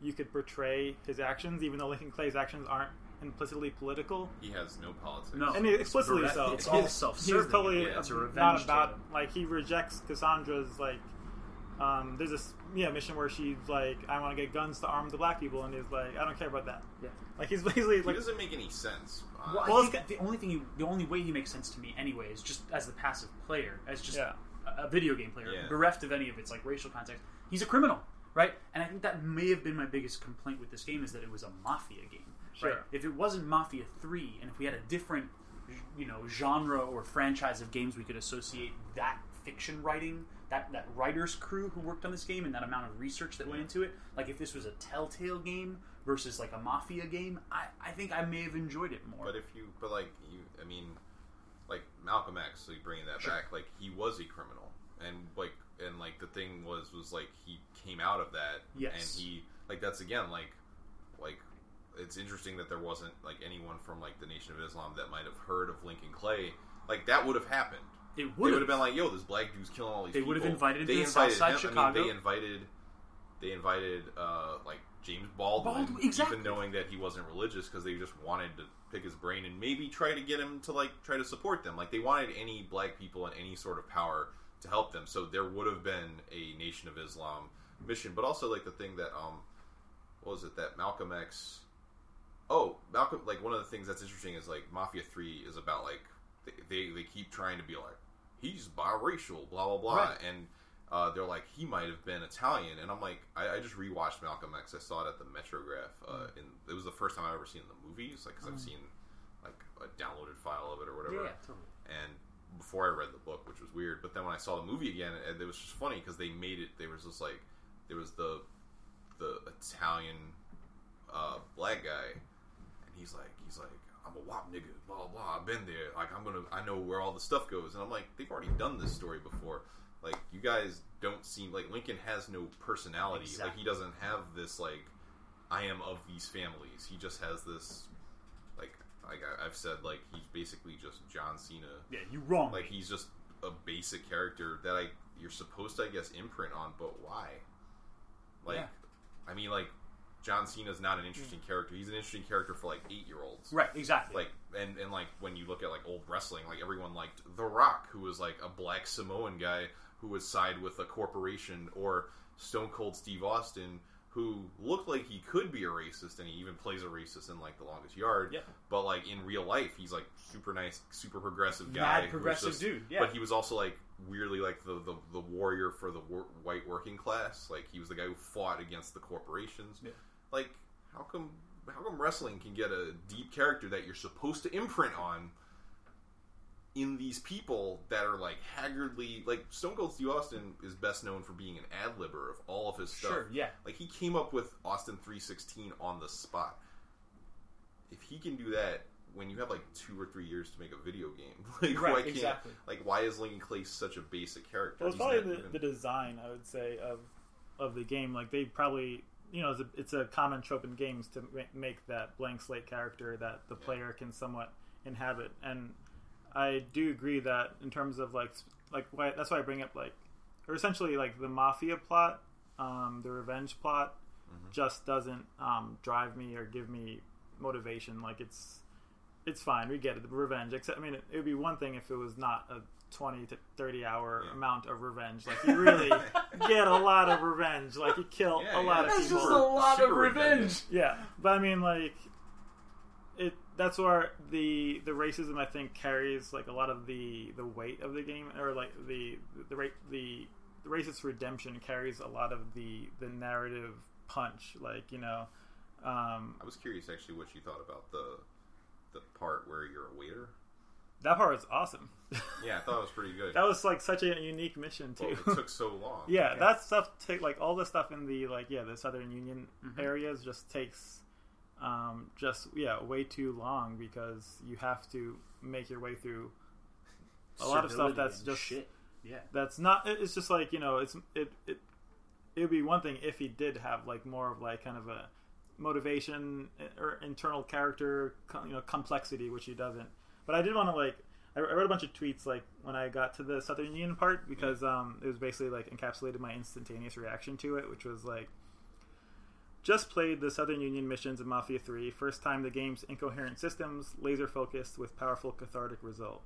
you could portray his actions, even though Lincoln Clay's actions aren't implicitly political. He has no politics. No. And he explicitly so. it's all self-serving. He's totally Yeah, it's a not revenge about tale. like he rejects Cassandra's like. Um, there's this yeah mission where she's like, I want to get guns to arm the black people, and he's like, I don't care about that. Yeah. Like he's basically He like, doesn't make any sense. Uh, Well, Well, I it's think the only thing, he, the only way he makes sense to me, anyway, is just as the passive player, as just Yeah. a, a video game player, Yeah. bereft of any of its like racial context. He's a criminal, right? And I think that may have been my biggest complaint with this game is that it was a mafia game. Right? Sure. If it wasn't Mafia Three, and if we had a different, you know, genre or franchise of games we could associate that fiction writing, that that writers crew who worked on this game, and that amount of research that went into it, like if this was a Telltale game versus like a Mafia game, I, I think I may have enjoyed it more. But if you, but like you, I mean, like Malcolm X, you bringing that Sure. back, like he was a criminal, and like, and like the thing was, was like he came out of that, Yes. and he, like that's again, like, like it's interesting that there wasn't like anyone from like the Nation of Islam that might have heard of Lincoln Clay, like that would have happened. It would have been like, "Yo, this black dude's killing all these people. They people." would have invited they the invited South Side him. I mean, they invited, they invited uh, like James Baldwin, Baldwin, exactly. even knowing that he wasn't religious, because they just wanted to pick his brain and maybe try to get him to like try to support them. Like they wanted any black people in any sort of power to help them. So there would have been a Nation of Islam mission, but also like the thing that um, what was it that Malcolm X Oh, Malcolm! Like one of the things that's interesting is like Mafia Three is about like they they, they keep trying to be like he's biracial, blah blah blah, Right. and uh, they're like he might have been Italian, and I'm like I, I just rewatched Malcolm X. I saw it at the Metrograph, uh, and it was the first time I've ever seen the movies, like because I've seen like a downloaded file of it or whatever, yeah, totally. and before I read the book, which was weird. But then when I saw the movie again, it, it was just funny because they made it. There was just like there was the the Italian uh, black guy, and he's like he's like I'm a wop nigga, blah blah blah. I've been there. Like I'm gonna I know where all the stuff goes, and I'm like they've already done this story before. Like you guys don't seem like Lincoln has no personality. Like he doesn't have this like I am of these families. He just has this like like I've said like he's basically just John Cena Yeah, you wrong. like he's just a basic character that I you're supposed to I guess imprint on, but why? Like, Yeah. I mean, like John Cena's not an interesting mm. character. He's an interesting character for like eight year olds. right, exactly. Like and and like when you look at like old wrestling, like everyone liked The Rock, who was like a black Samoan guy who would side with a corporation, or Stone Cold Steve Austin, who looked like he could be a racist, and he even plays a racist in like The Longest Yard. Yeah. But like in real life, he's like super nice, super progressive guy. Mad progressive just- dude. Yeah, But he was also like weirdly like the the, the warrior for the wor- white working class. Like he was the guy who fought against the corporations. Yeah. Like how come how come wrestling can get a deep character that you're supposed to imprint on in these people that are like haggardly like Stone Cold Steve Austin is best known for being an ad libber of all of his stuff. sure. Yeah, Like he came up with Austin 316 on the spot. If he can do that when you have like two or three years to make a video game, like Right, why can't exactly. like why is Lincoln Clay such a basic character? Well, it's He's probably the, even- the design, I would say, of of the game. Like they probably, you know, it's a, it's a common trope in games to make that blank slate character that the player can somewhat inhabit. And I do agree that in terms of like like why, that's why I bring up like or essentially like the mafia plot, um, the revenge plot, just doesn't um, drive me or give me motivation. Like it's it's fine. We get it. The revenge. Except, I mean, it, would be one thing if it was not a twenty to thirty hour Yeah. amount of revenge. Like you really get a lot of revenge. Like you kill Yeah, a lot yeah. of that's people. just a lot of Super revenge. Yeah, but I mean, like it. That's where the the racism I think carries like a lot of the the weight of the game, or like the the ra- the the racist redemption carries a lot of the the narrative punch. Like you know, um, I was curious actually what you thought about the the part where you're a waiter. That part was awesome. Yeah, I thought it was pretty good. that was like such a unique mission Well, too. it took so long. yeah, Yeah. that stuff take like all the stuff in the like yeah the Southern Union Mhm. areas just takes um, just yeah way too long because you have to make your way through a lot of stuff Civility that's and just shit. Yeah, that's not it- it's just like you know it's it it it would be one thing if he did have like more of like kind of a motivation uh, or internal character co- you know complexity, which he doesn't. But I did want to like I wrote a bunch of tweets like when I got to the Southern Union part because um, it was basically like encapsulated my instantaneous reaction to it, which was like just played the Southern Union missions of Mafia 3. First time the game's incoherent systems, laser focused with powerful cathartic result.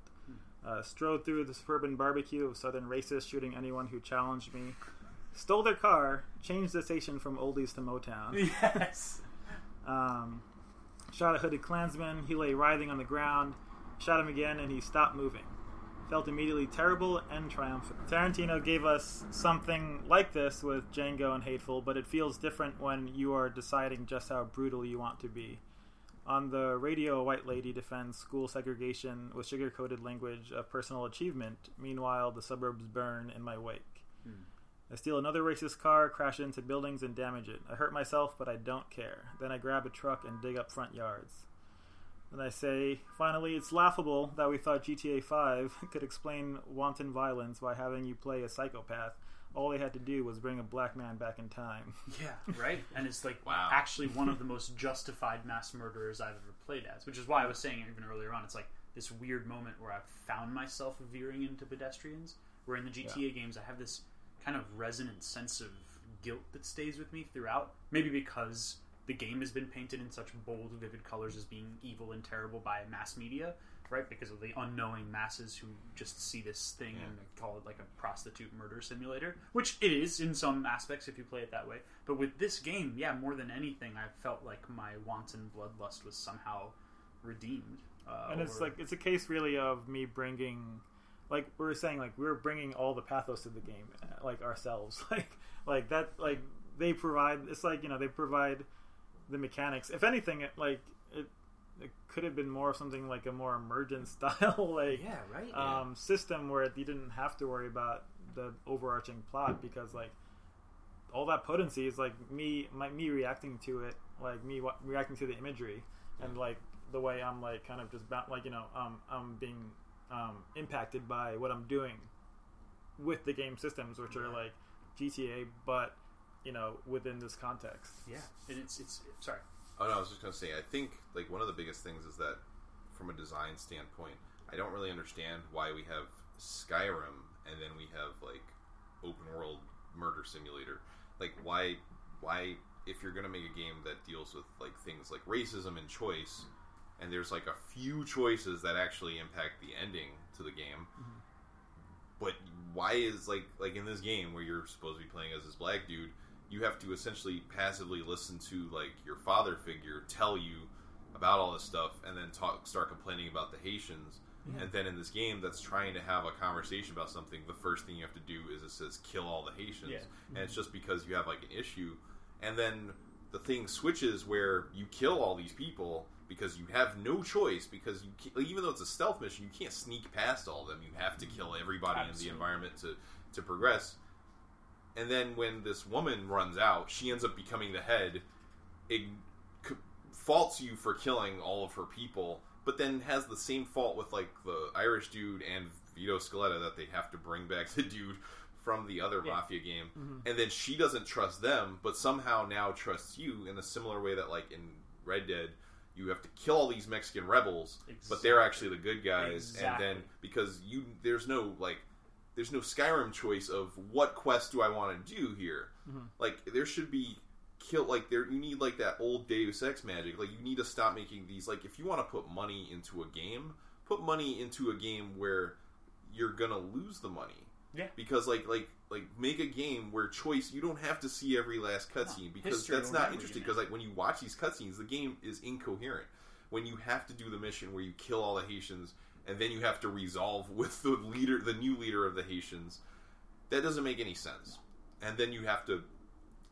Uh, strode through the suburban barbecue of Southern racists shooting anyone who challenged me. Stole their car, changed the station from oldies to Motown. yes. Um, shot a hooded Klansman. He lay writhing on the ground. Shot him again, and he stopped moving. Felt immediately terrible and triumphant. Tarantino gave us something like this with Django and Hateful, but it feels different when you are deciding just how brutal you want to be. On the radio, a white lady defends school segregation with sugar coated language of personal achievement. Meanwhile, the suburbs burn in my wake. Hmm. I steal another racist car, crash into buildings, and damage it. I hurt myself, but I don't care. Then I grab a truck and dig up front yards. Then I say, finally, it's laughable that we thought GTA 5 could explain wanton violence by having you play a psychopath. All they had to do was bring a black man back in time. Yeah, right. And it's like Wow. actually one of the most justified mass murderers I've ever played as, which is why I was saying even earlier on. It's like this weird moment where I've found myself veering into pedestrians. Where in the GTA games, I have this kind of resonant sense of guilt that stays with me throughout. Maybe because the game has been painted in such bold, vivid colors as being evil and terrible by mass media, right? Because of the unknowing masses who just see this thing and call it like a prostitute murder simulator, which it is in some aspects if you play it that way. But with this game, yeah, more than anything, I felt like my wanton bloodlust was somehow redeemed. Uh, and it's or- like it's a case really of me bringing like we were saying like we are bringing all the pathos to the game uh, like ourselves like like that like they provide it's like you know they provide the mechanics. If anything it like it it could have been more of something like a more emergent style like yeah, right. um, system where you didn't have to worry about the overarching plot because like all that potency is like me my, me reacting to it like me wa- reacting to the imagery and like the way I'm like kind of just bound, like you know um, I'm being um, impacted by what I'm doing with the game systems which are like GTA but you know within this context yeah, and it's it's sorry. Oh no, I was just gonna say. I think like one of the biggest things is that, from a design standpoint, I don't really understand why we have Skyrim and then we have like open world murder simulator. Like why why if you're gonna make a game that deals with like things like racism and choice, and there's like a few choices that actually impact the ending to the game. Mm-hmm. But why is like like in this game where you're supposed to be playing as this black dude, you have to essentially passively listen to like your father figure tell you about all this stuff and then talk start complaining about the Haitians. And then in this game that's trying to have a conversation about something, the first thing you have to do is it says kill all the Haitians. Yeah. And it's just because you have like an issue. And then the thing switches where you kill all these people because you have no choice because you even though it's a stealth mission, you can't sneak past all of them. You have to kill everybody in the environment to to progress. And then when this woman runs out, she ends up becoming the head. It faults you for killing all of her people, but then has the same fault with like the Irish dude and Vito Scaletta that they have to bring back the dude from the other Yeah. mafia game. Mm-hmm. And then she doesn't trust them, but somehow now trusts you in a similar way that like in Red Dead, you have to kill all these Mexican rebels, but they're actually the good guys. And then because you there's no like there's no Skyrim choice of what quest do I want to do here. Like there should be kill like there you need like that old Deus Ex magic. Like you need to stop making these like if you want to put money into a game, put money into a game where you're gonna lose the money. Yeah. Because like like like make a game where choice you don't have to see every last cutscene because that's not interesting because like when you watch these cutscenes the game is incoherent. When you have to do the mission where you kill all the Haitians and then you have to resolve with the leader the new leader of the Haitians, that doesn't make any sense. And then you have to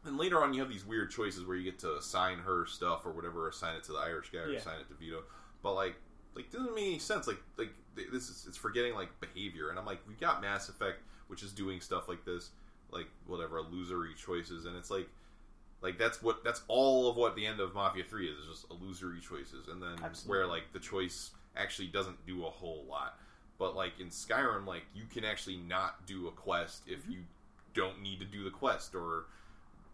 and later on you have these weird choices where you get to assign her stuff or whatever, assign it to the Irish guy or Yeah. assign it to Vito. But like like doesn't make any sense. Like like this is it's forgetting like behavior, and I'm like we got Mass Effect, which is doing stuff like this, like whatever illusory choices, and it's like like that's what that's all of what the end of Mafia Three is, is just illusory choices, and then Absolutely. where like the choice actually doesn't do a whole lot. But like in Skyrim, like you can actually not do a quest if Mm-hmm. you don't need to do the quest or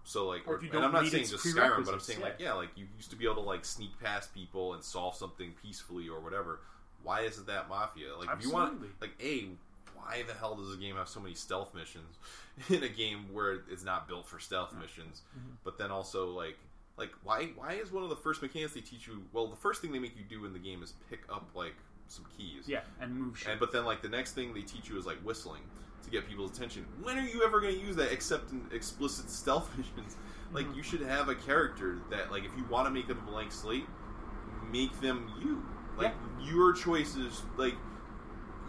So like, Or or, if you and I'm not saying just Skyrim, but I'm saying yeah. like, yeah, like you used to be able to like sneak past people and solve something peacefully or whatever. Why isn't that Mafia? Like, if you want, like, a, why the hell does the game have so many stealth missions in a game where it's not built for stealth missions? Mm-hmm. But then also like, like why why is one of the first mechanics they teach you? Well, the first thing they make you do in the game is pick up like some keys. Yeah, and move shit. And but then like the next thing they teach you is like whistling to get people's attention. When are you ever going to use that except in explicit stealth missions? Like Mm-hmm. you should have a character that like if you want to make them a blank slate, make them you. Like your choices like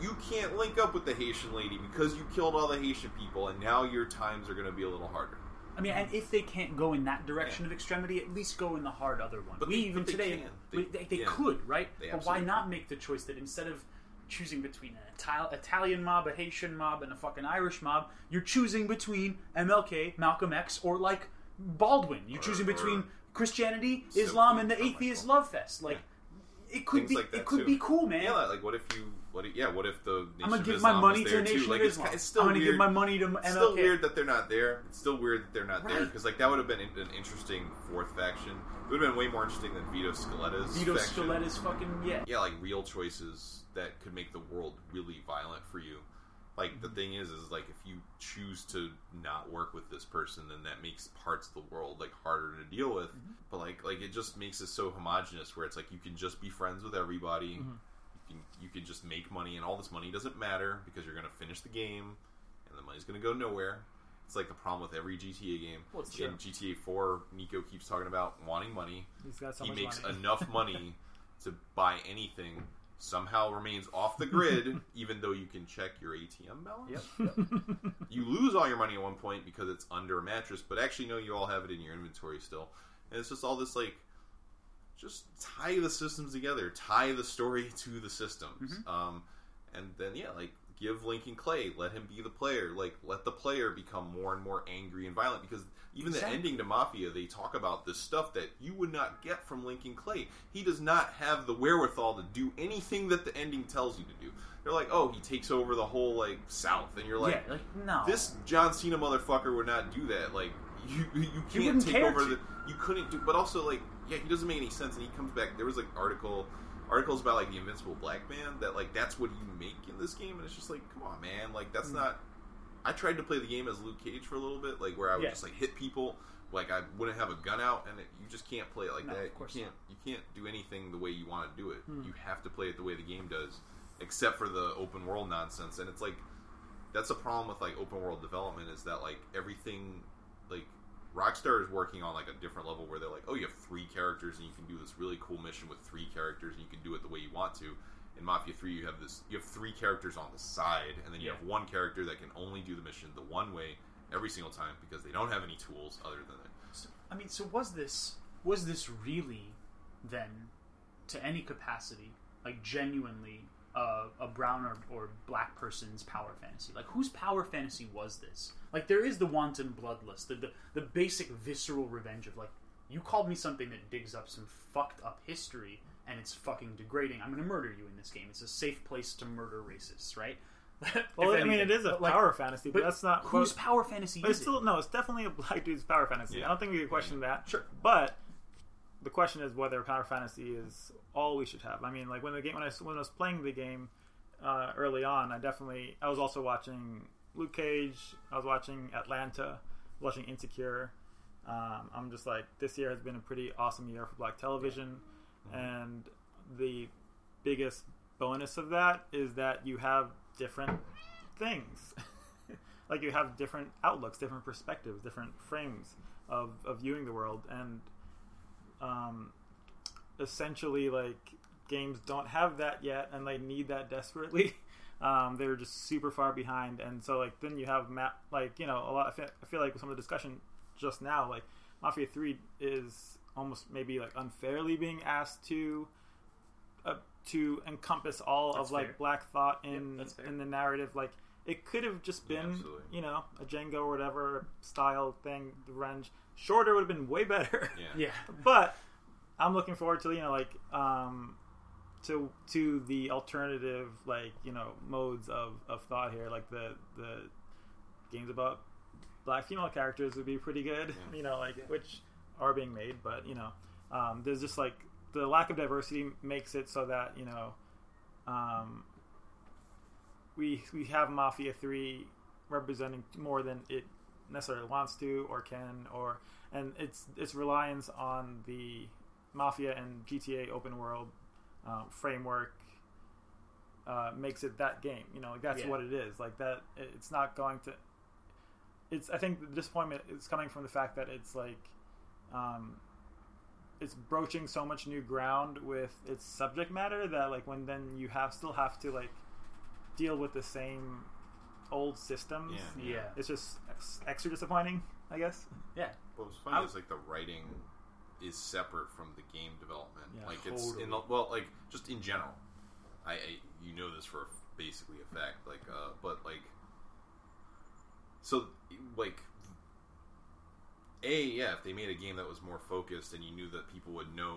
you can't link up with the Haitian lady because you killed all the Haitian people and now your times are going to be a little harder. I mean, and if they can't go in that direction of extremity, at least go in the hard other one. But we they- even they today, can. we- They- they, they yeah. could, right? They but why not make the choice that instead of choosing between an Ital- Italian mob, a Haitian mob, and a fucking Irish mob, you're choosing between MLK, Malcolm X, or like Baldwin. You're Or- choosing between Christianity, Islam, and the atheist love fest. Like, it could Things be, like it could too. be cool, man. Yeah, like what if you what if, yeah, what if the Nation I'm gonna give my money to the too? Nation Like of it's, Islam. it's still I'm gonna weird. give my money to It's still weird that they're not there. It's still weird that they're not there because like that would have been an interesting fourth faction. It would have been way more interesting than Vito Scaletta's Vito faction. Scaletta's fucking yeah. Yeah, like real choices that could make the world really violent for you. Like the mm-hmm. thing is, is like if you choose to not work with this person, then that makes parts of the world like harder to deal with. Mm-hmm. But like, like it just makes it so homogenous where it's like you can just be friends with everybody. Can you can just make money, and all this money doesn't matter because you're gonna finish the game, and the money's gonna go nowhere. It's like the problem with every GTA game. Well, In. GTA 4, Niko keeps talking about wanting money He's got so he makes money. enough money to buy anything somehow remains off the grid even though you can check your atm balance Yep. you lose all your money at one point because it's under a mattress but actually no you all have it in your inventory still and it's just all this like just tie the systems together tie the story to the systems Mm-hmm. um, and then yeah like give lincoln clay let him be the player like let the player become more and more angry and violent because even Exactly. the ending to mafia they talk about this stuff that you would not get from lincoln clay he does not have the wherewithal to do anything that the ending tells you to do they're like oh he takes over the whole like south and you're like yeah, like no. this John Cena motherfucker would not do that. Like you, you can't take over to. the. You couldn't do, but also like yeah, he doesn't make any sense. And he comes back. There was like article articles about like the Invincible Black Man that like that's what you make in this game, and it's just like come on, man, like that's Hmm. not. I tried to play the game as Luke Cage for a little bit, like where I would Yeah. just like hit people. Like I wouldn't have a gun out, and it, you just can't play it like No, that. of course you can't. You can't do anything the way you want to do it. Hmm. You have to play it the way the game does, except for the open world nonsense. And it's like that's a problem with like open world development is that like everything Rockstar is working on like a different level where they're like, oh, you have three characters and you can do this really cool mission with three characters and you can do it the way you want to. In Mafia Three, you have this, you have three characters on the side, and then you Yeah. have one character that can only do the mission the one way every single time because they don't have any tools other than it. So, I mean, so was this was this really then, to any capacity, like genuinely uh, a brown or, or black person's power fantasy? Like, whose power fantasy was this? Like, there is the wanton bloodlust, the, the the basic visceral revenge of like, you called me something that digs up some fucked up history and it's fucking degrading. I'm going to murder you in this game. It's a safe place to murder racists, right? Well, I mean, it is a But, like, power fantasy, but, but that's not whose power fantasy But is it's still it? no, it's definitely a black dude's power fantasy. Yeah. I don't think we can question that. Sure. But the question is whether power fantasy is all we should have. I mean, like when the game when I when I was playing the game uh, early on, I definitely I was also watching Luke Cage. I was watching Atlanta, watching Insecure. Um, I'm just like this year has been a pretty awesome year for black television, and the biggest bonus of that is that you have different things. like you have different outlooks, different perspectives, different frames of, of viewing the world, and um, essentially, like games don't have that yet, and they need that desperately. Um, they're just super far behind, and so like then you have map like you know a lot. I feel, I feel like with some of the discussion just now, like Mafia Three is almost maybe like unfairly being asked to uh, to encompass all That's of like fair. black thought in in the narrative. Like it could have just been absolutely. you know a Django or whatever style thing. The revenge shorter would have been way better. Yeah. Yeah. but I'm looking forward to you know like um to to the alternative like you know modes of, of thought here like the the games about black female characters would be pretty good. Yeah. You know, like Yeah. which are being made, but you know, um, there's just like the lack of diversity makes it so that you know, um, we we have Mafia Three representing more than it necessarily wants to or can or and it's its reliance on the Mafia and GTA open world um, framework uh, makes it that game. You know, like that's Yeah. what it is. Like that, it's not going to. It's. I think the disappointment is coming from the fact that it's like, um, it's broaching so much new ground with its subject matter that like when then you have still have to like deal with the same old systems. Yeah. Yeah. It's just ex- extra disappointing, I guess. Yeah. What was funny I- is like the writing is separate from the game development. Yeah, like it's in the, well, like just in general. I, I you know this for basically a fact. Like, uh, but like, so like, a yeah, if they made a game that was more focused and you knew that people would know.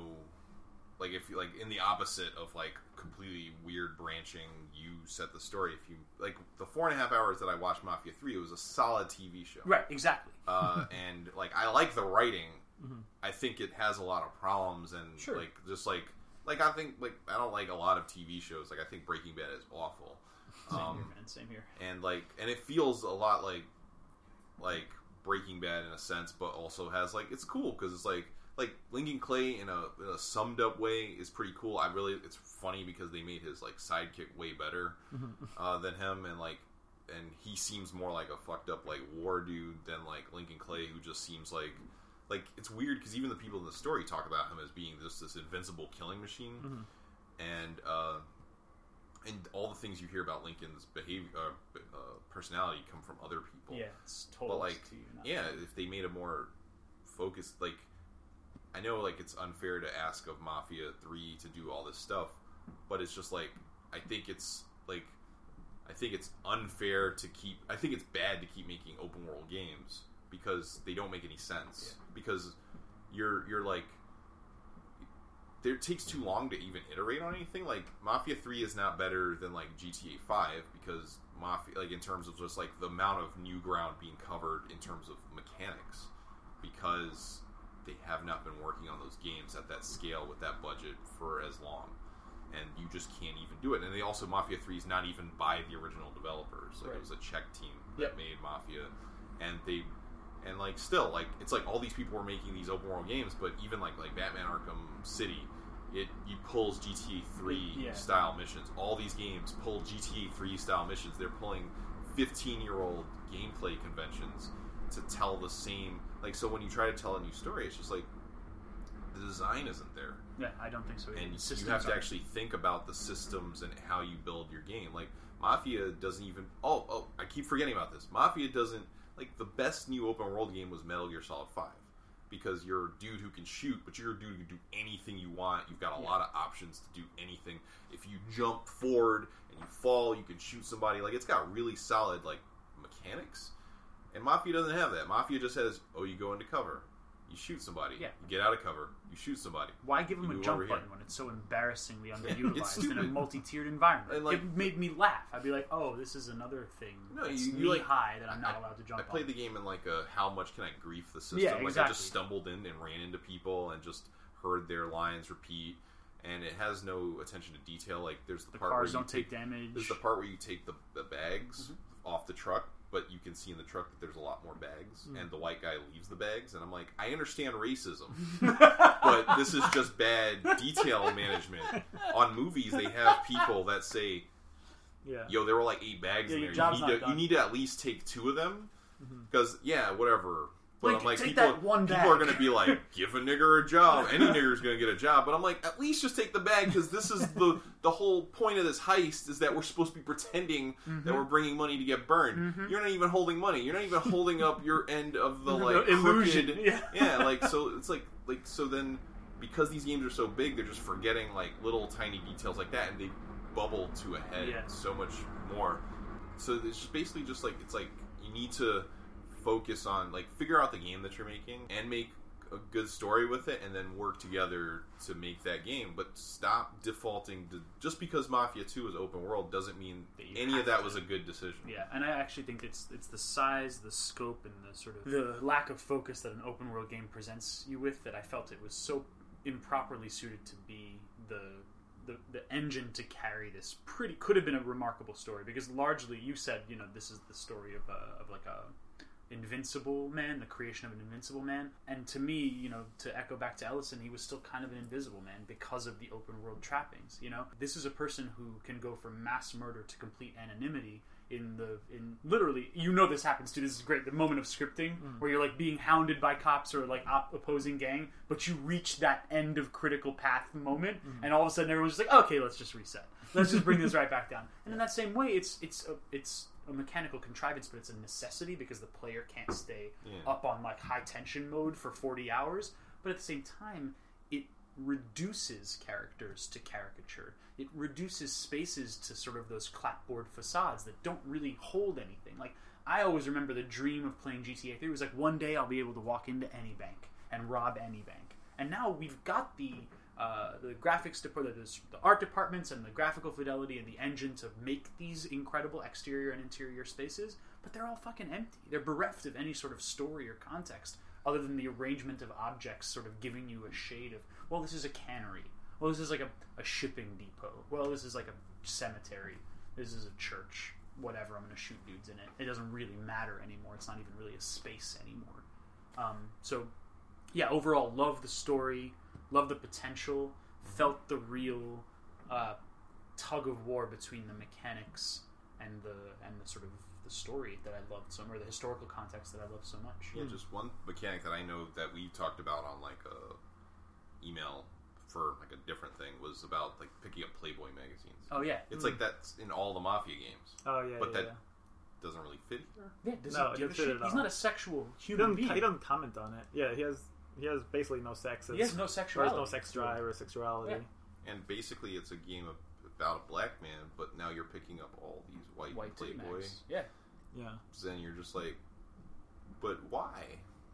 Like if you like in the opposite of like completely weird branching, you set the story. If you like the four and a half hours that I watched Mafia Three, it was a solid TV show Right. Exactly. uh, and like I like the writing. I think it has a lot of problems and Mm-hmm. Sure. like just like like I think like I don't like a lot of TV shows. Like I think Breaking Bad is awful. Same Um, here, man. Same here. and like and it feels a lot like like Breaking Bad in a sense, but also has like it's cool because it's like like Lincoln Clay in a, in a summed up way is pretty cool. I really it's funny because they made his like sidekick way better uh, than him, and like and he seems more like a fucked up like war dude than like Lincoln Clay, who just seems like like it's weird because even the people in the story talk about him as being just this invincible killing machine, and uh, and all the things you hear about Lincoln's behavior, uh, uh, personality, come from other people. Yeah. It's total but like, to you. Yeah, if they made a more focused, like, I know like it's unfair to ask of Mafia Three to do all this stuff, but it's just like I think it's like I think it's unfair to keep. I think it's bad to keep making open world games because they don't make any sense. Because you're you're like there it takes too long to even iterate on anything. Like Mafia Three is not better than like GTA Five because Mafia, like in terms of just like the amount of new ground being covered in terms of mechanics, because they have not been working on those games at that scale with that budget for as long, and you just can't even do it. And they also Mafia Three is not even by the original developers. Like Right. it was a Czech team that Yep. made Mafia, and they and like still like it's like all these people were making these open world games but even like like batman arkham city it you pulls gta 3 Yeah. style missions all these games pull gta 3 style missions they're pulling 15 year old gameplay conventions to tell the same like so when you try to tell a new story it's just like the design isn't there Yeah. I don't think so. either. and you have to actually think about the systems and how you build your game. Like Mafia doesn't even. Oh, oh, I keep forgetting about this. Mafia doesn't like the best new open world game was Metal Gear Solid Five because you're a dude who can shoot, but you're a dude who can do anything you want. You've got a Yeah. lot of options to do anything. If you jump forward and you fall, you can shoot somebody. Like it's got really solid like mechanics. And Mafia doesn't have that. Mafia just has, oh, you go into cover, you shoot somebody, Yeah. you get out of cover, you shoot somebody. Why give them a jump over here. button when it's so embarrassingly underutilized in a multi-tiered environment? And, like- it made me laugh. I'd be like, "Oh, this is another thing No, you- you, like- high that I'm not I- allowed to jump I played on." the game in like a how much can I grief the system? Yeah, Like I just stumbled in and ran into people and just heard their lines repeat, and it has no attention to detail. Like there's the, the part cars where you don't take damage. There's the part where you take the, the bags Mm-hmm. off the truck, but you can see in the truck that there's a lot more bags, Mm. and the white guy leaves the bags, and I'm like, I understand racism, but this is just bad detail management. On movies, they have people that say, Yeah. yo, there were like eight bags Yeah, in there. You need, to, you need to at least take two of them. Mm-hmm. Because, yeah, whatever. But Like, I'm like, people, people are going to be like, give a nigger a job. Any nigger's going to get a job. But I'm like, at least just take the bag because this is the the whole point of this heist is that we're supposed to be pretending Mm-hmm. that we're bringing money to get burned. You're not even holding money. You're not even holding up your end of the The like illusion, crooked- yeah. yeah, like so it's like like so then because these games are so big, they're just forgetting like little tiny details like that, and they bubble to a head Yeah. so much more. So it's just basically just like it's like you need to focus on like figure out the game that you're making and make a good story with it and then work together to make that game. But stop defaulting to just because Mafia Two is open world doesn't mean any of that to. was a good decision. Yeah, and I actually think it's it's the size, the scope, and the sort of the lack of focus that an open world game presents you with that I felt it was so improperly suited to be the the, the engine to carry this pretty could have been a remarkable story because largely you said you know this is the story of a, of like a invincible man the creation of an invincible man. And to me you know to echo back to ellison he was still kind of an invisible man because of the open world trappings you know? This is a person who can go from mass murder to complete anonymity in the in literally you know this happens too this is great the moment of scripting mm. where you're like being hounded by cops or like op- opposing gang but you reach that end of critical path moment mm-hmm. and all of a sudden everyone's just like okay let's just reset. Let's just bring this right back down. And in that same way it's it's a, it's a mechanical contrivance but it's a necessity because the player can't stay Yeah. up on like high tension mode for 40 hours. But at the same time it reduces characters to caricature. It reduces spaces to sort of those clapboard facades that don't really hold anything. Like i always remember the dream of playing gta 3 was like one day i'll be able to walk into any bank and rob any bank. And now we've got the uh, the graphics department, the, the art departments, and the graphical fidelity and the engine to make these incredible exterior and interior spaces, but they're all fucking empty. They're bereft of any sort of story or context other than the arrangement of objects, sort of giving you a shade of, well, this is a cannery. Well, this is like a, a shipping depot. Well, this is like a cemetery. This is a church. Whatever. I'm going to shoot dudes in it. It doesn't really matter anymore. It's not even really a space anymore. Um, so yeah, overall, love the story, love the potential, felt the real uh, tug of war between the mechanics and the and the sort of the story that I loved so much, or the historical context that I loved so much. Yeah, just one mechanic that I know that we talked about on like a email for like a different thing was about like picking up Playboy magazines. Oh yeah, It's like that's in all the Mafia games. Oh yeah, But yeah, that- Doesn't really fit here. yeah. Does No, he give a it fit shit? at He's all. not a sexual He human doesn't, being. he doesn't comment on it. Yeah, he has he has basically no sex. He has no sexuality. has no sex drive or sexuality. Yeah. And basically, it's a game of, about a black man, but now you're picking up all these white, White titty Playboys. Yeah. Yeah. Then you're just like, but why?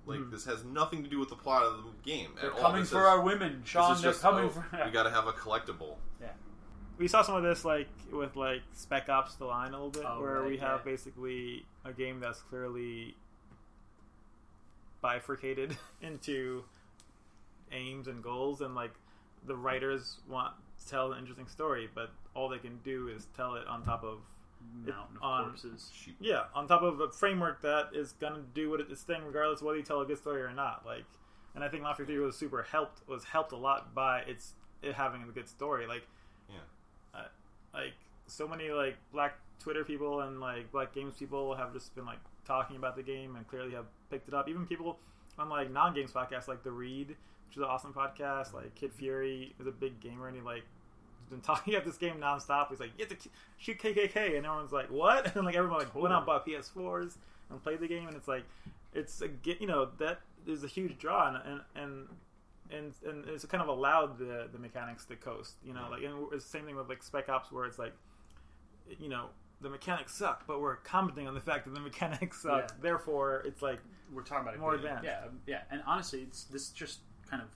Like Mhm. this has nothing to do with the plot of the game They're at all. coming This for is- our women, Sean. They're just, coming oh, for. we got to have a collectible. Yeah. We saw some of this like with like Spec Ops: The Line a little bit, Oh, where right, we have yeah. basically a game that's clearly bifurcated into aims and goals, and like the writers want to tell an interesting story, but all they can do is tell it on top of Mountain of on- corpses. Yeah, on top of a framework that is gonna do what its thing, regardless of whether you tell a good story or not. Like, and I think Mafia Three was super helped was helped a lot by its it having a good story. Like, Yeah. uh, like so many like black Twitter people and like black games people have just been like talking about the game and clearly have picked it up. Even people on like non games podcasts like the Read, which is an awesome podcast. Like Kid Fury is a big gamer and he like has been talking about this game nonstop. He's like, you have to shoot KKK, and everyone's like, what? And like everyone like went out and bought PS4s and played the game, and it's like, it's a you know that is a huge draw, and and and and, and it's kind of allowed the the mechanics to coast, you know, like and it's the same thing with like Spec Ops where it's like, you know. The mechanics suck, but we're commenting on the fact that the mechanics suck. Yeah. Therefore, it's like we're talking about it More being- advanced. Yeah, um, yeah. And honestly, it's this just kind of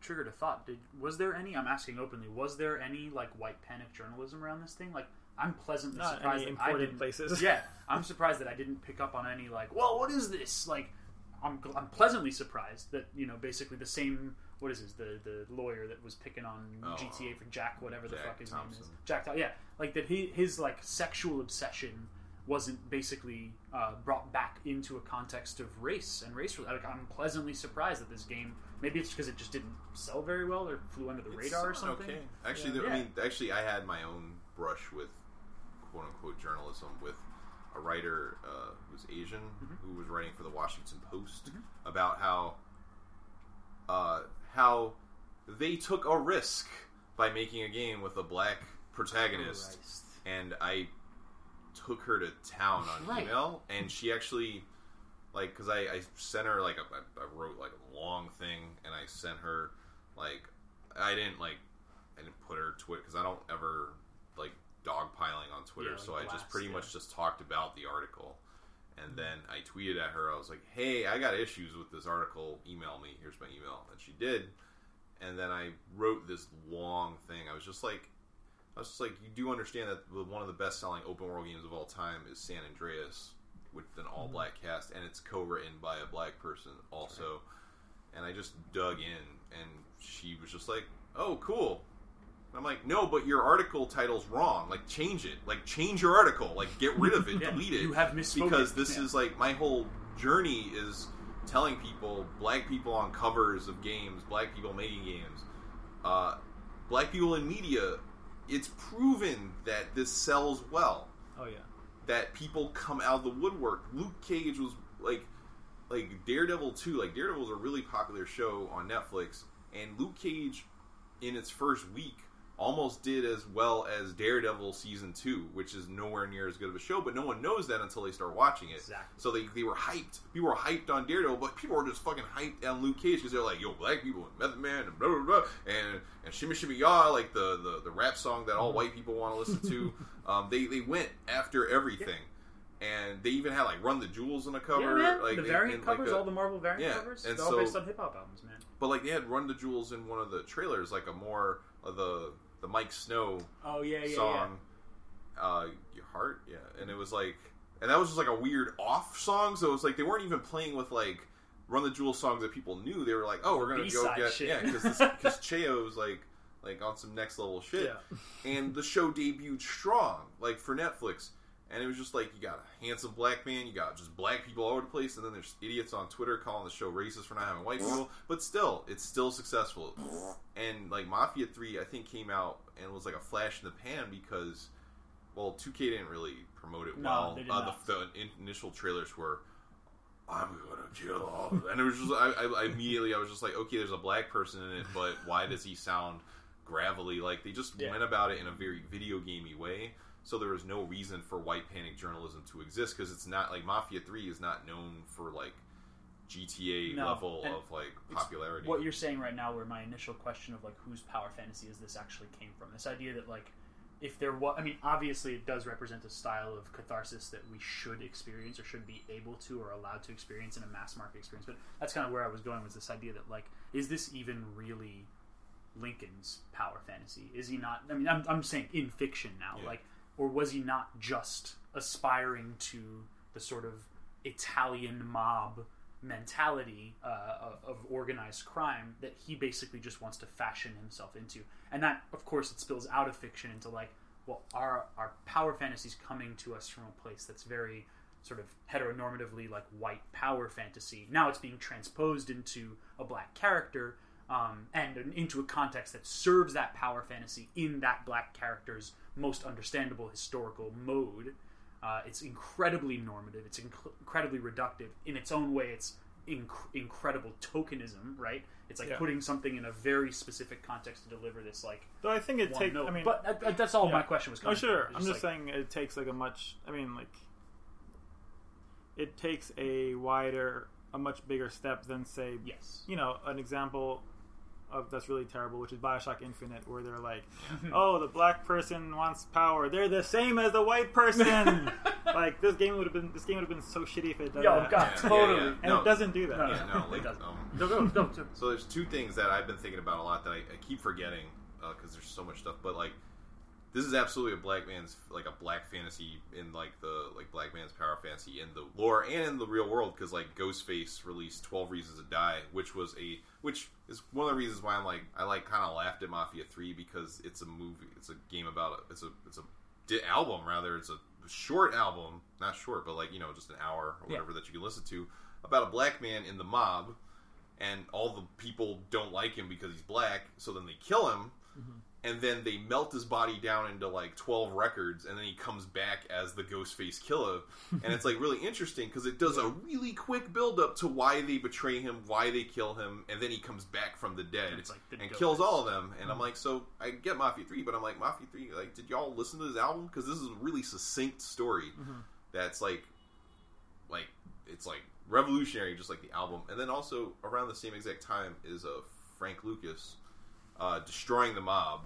triggered a thought. Did was there any? I'm asking openly. Was there any like white panic journalism around this thing? Like, I'm pleasantly not surprised any that I didn't. places. yeah, I'm surprised that I didn't pick up on any like, well, what is this? Like, I'm I'm pleasantly surprised that you know basically the same. What is his the the lawyer that was picking on Oh, GTA for Jack whatever the fuck his name is Jack yeah like that he his like sexual obsession wasn't basically uh, brought back into a context of race and race. Like, I'm pleasantly surprised that this game. Maybe it's because it just didn't sell very well or flew under the It's radar or something. Okay. Actually, Yeah. there, I mean, actually, I had my own brush with quote unquote journalism with a writer uh, who's Asian Mm-hmm. who was writing for the Washington Post about how uh, how they took a risk by making a game with a black protagonist, Christ. and I took her to town on Right. email, and she actually like because I, I sent her like a, I wrote like a long thing, and I sent her like I didn't like I didn't put her Twitter because I don't ever like dogpiling on Twitter, Yeah, so like I just pretty yeah. much just talked about the article, And then I tweeted at her. I was like, "Hey, I got issues with this article. Email me. Here's my email." And she did. And then I wrote this long thing. I was just like, I was just like, you do understand that one of the best-selling open world games of all time is San Andreas with an all-black mm-hmm. cast, and it's co-written by a black person also. And I just dug in, and she was just like, "Oh, cool." I'm like, "No, but your article title's wrong. Like, change it. Like, change your article. Like, get rid of it. Yeah, delete it." you have misspoken. because this Yeah. is like my whole journey is telling people black people on covers of games black people making games uh, black people in media it's proven that this sells well Oh yeah. that people come out of the woodwork luke cage was like like daredevil 2 like daredevil was a really popular show on netflix and luke cage in its first week almost did as well as daredevil season 2 which is nowhere near as good of a show but no one knows that until they start watching it Exactly. so they, they were hyped people were hyped on daredevil but people were just fucking hyped on luke cage because they're like yo black people and method man and blah blah blah and and shimmy shimmy ya like the, the the rap song that all white people want to listen to um, they, they went after everything and they even had like run the jewels on the cover yeah, man. like the variant and, like, covers, a- all the Marvel variant yeah, covers, and they're all based on hip hop albums, man. but like they had run the jewels in one of the trailers like a more the the miike snow Oh yeah, yeah, song uh your heart? Yeah. And it was like and that was just like a weird off song so it was like they weren't even playing with like run the jewel songs that people knew. They were like oh we're gonna go B-side get shit. yeah because because cheo was like like on some next level shit. Yeah. and the show debuted strong like for netflix and it was just like you got a handsome black man you got just black people all over the place and then there's idiots on twitter calling the show racist for not having white people but still it's still successful and like mafia 3 i think came out and was like a flash in the pan because well 2k didn't really promote it No, well they did uh, not. the, the initial trailers were I'm gonna kill all of them. And it was just, I, I, I immediately, I was just like, okay, there's a black person in it, but why does he sound gravelly? Like, they just Yeah. went about it in a very video gamey way. So there is no reason for white panic journalism to exist because it's not like Mafia 3 is not known for like GTA No, level of like popularity. What you're saying right now, where my initial question of like whose power fantasy is this actually came from? This idea that like if there was, I mean, obviously it does represent a style of catharsis that we should experience or should be able to or allowed to experience in a mass market experience. But that's kind of where I was going was this idea that like, is this even really Lincoln's power fantasy? Is he not? I mean, I'm, I'm saying in fiction now, Yeah. like, or was he not just aspiring to the sort of Italian mob mentality uh, of, organized crime that he basically just wants to fashion himself into, and that, of course, it spills out of fiction into like, well, our our power fantasies coming to us from a place that's very sort of heteronormatively like white power fantasy. Now it's being transposed into a black character um, and into a context that serves that power fantasy in that black character's most understandable historical mode. Uh, it's incredibly normative. It's inc- incredibly reductive. In its own way, it's inc- incredible tokenism, right? It's like Yeah. putting something in a very specific context to deliver this like Though I think it takes. I mean, but that- that- that's all yeah. my question was. Oh sure. from. I'm just like- saying it takes like a much. I mean, like it takes a wider, a much bigger step than say, yes. you know, an example of that's really terrible, which is Bioshock Infinite, where they're like, "Oh, the black person wants power. They're the same as the white person." like this game would have been this game would have been so shitty if it done Yo, that. God, Yeah, totally. yeah, yeah. and No. it doesn't do that. No, yeah, no, like, It doesn't. um, Go, go, go, go. So there's two things that I've been thinking about a lot that I, I keep forgetting because there's so much stuff. But like, this is absolutely a black man's like a black fantasy in like the like black man's power fantasy in the lore and in the real world because like Ghostface released Twelve Reasons to Die, which was a which is one of the reasons why I'm like I like kind of laughed at Mafia Three because it's a movie, it's a game about it's a it's a di- album rather. It's a short album, not short, but like you know just an hour or Yeah. whatever that you can listen to about a black man in the mob and all the people don't like him because he's black, so then they kill him, mm-hmm. And then they melt his body down into like 12 records, and then he comes back as the Ghostface Killah. and it's like really interesting because it does a really quick build up to why they betray him, why they kill him, and then he comes back from the dead It's like the and kills all of them. And I'm like, so I get Mafia 3, but I'm like, Mafia 3, like, did y'all listen to this album? Because this is a really succinct story that's like like it's like revolutionary just like the album and then also around the same exact time is uh frank lucas uh destroying the mob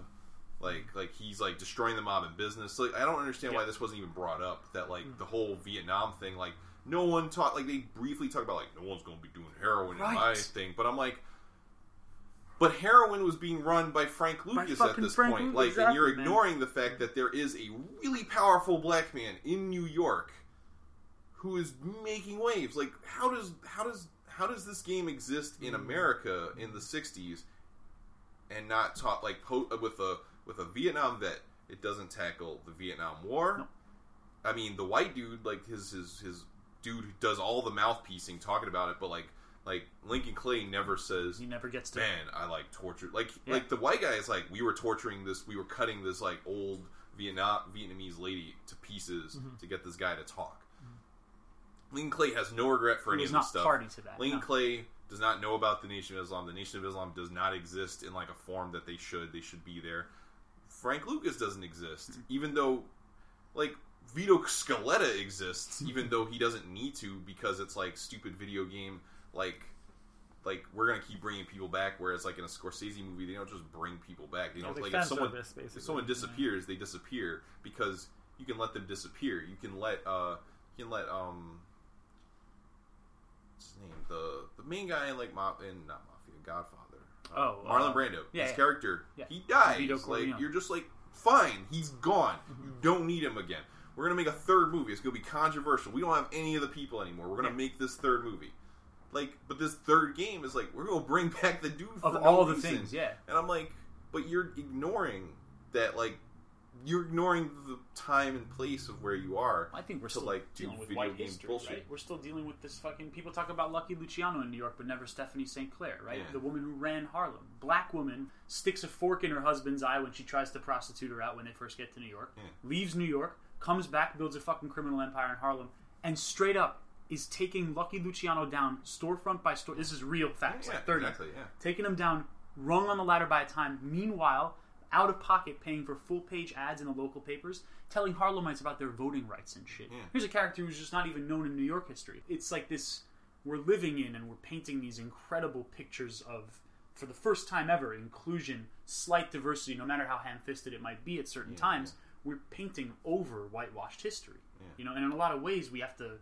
like like he's like destroying the mob in business like i don't understand why this wasn't even brought up that like the whole vietnam thing like no one talked like they briefly talked about like no one's going to be doing heroin in my thing, but I'm like. But heroin was being run by Frank Lucas at this Frank point. Lucas, like, and you're exactly, man. ignoring the fact that there is a really powerful black man in New York who is making waves. Like, how does how does how does this game exist in America in the '60s and not taught like po- with a with a Vietnam vet? It doesn't tackle the Vietnam War. Nope. I mean, the white dude, like his his his dude who does all the mouthpiecing, talking about it, but like like Lincoln Clay never says, He never gets to. "Man, I like torture." Like Yeah. like the white guy is like, we were torturing this, we were cutting this like old Vietnam Vietnamese lady to pieces Mm-hmm. to get this guy to talk. Lincoln Clay has no regret for He any of this stuff. party to that. Lincoln no. Clay does not know about the Nation of Islam. The Nation of Islam does not exist in like a form that they should. They should be there. Frank Lucas doesn't exist, Mm-hmm. even though like Vito Scaletta exists, even though he doesn't need to because it's like stupid video game like. Like we're gonna keep bringing people back, whereas like in a Scorsese movie, they don't just bring people back. They Yeah, don't like if someone if someone Yeah. disappears, they disappear because you can let them disappear. You can let uh you can let um what's his name the the main guy in like Ma- in not Mafia Godfather Oh, Marlon uh, Brando yeah, his yeah. character Yeah. he dies Vito like Corleone. Mm-hmm. you're just like fine he's gone you don't need him again we're gonna make a third movie it's gonna be controversial we don't have any of the people anymore we're gonna Yeah. make this third movie like but this third game is like we're gonna bring back the dude for Of no all the reason. things, yeah. And I'm like, but you're ignoring that, like, you're ignoring the time and place of where you are. I think we're still like, do dealing with video white game history, bullshit. right? We're still dealing with this fucking. People talk about Lucky Luciano in New York, but never Stephanie St. Clair, right? Yeah. The woman who ran Harlem, black woman, sticks a fork in her husband's eye when she tries to prostitute her out when they first get to New York. Yeah. Leaves New York, comes back, builds a fucking criminal empire in Harlem, and straight up is taking Lucky Luciano down storefront by store. This is real facts, Yeah, like thirty exactly, yeah. taking him down, rung on the ladder by a time. Meanwhile, out of pocket, paying for full page ads in the local papers, telling Harlemites about their voting rights and shit. Yeah. Here's a character who's just not even known in New York history. It's like this we're living in and we're painting these incredible pictures of, for the first time ever, inclusion, slight diversity, no matter how ham fisted it might be at certain times. We're painting over whitewashed history. You know, and in a lot of ways, we have to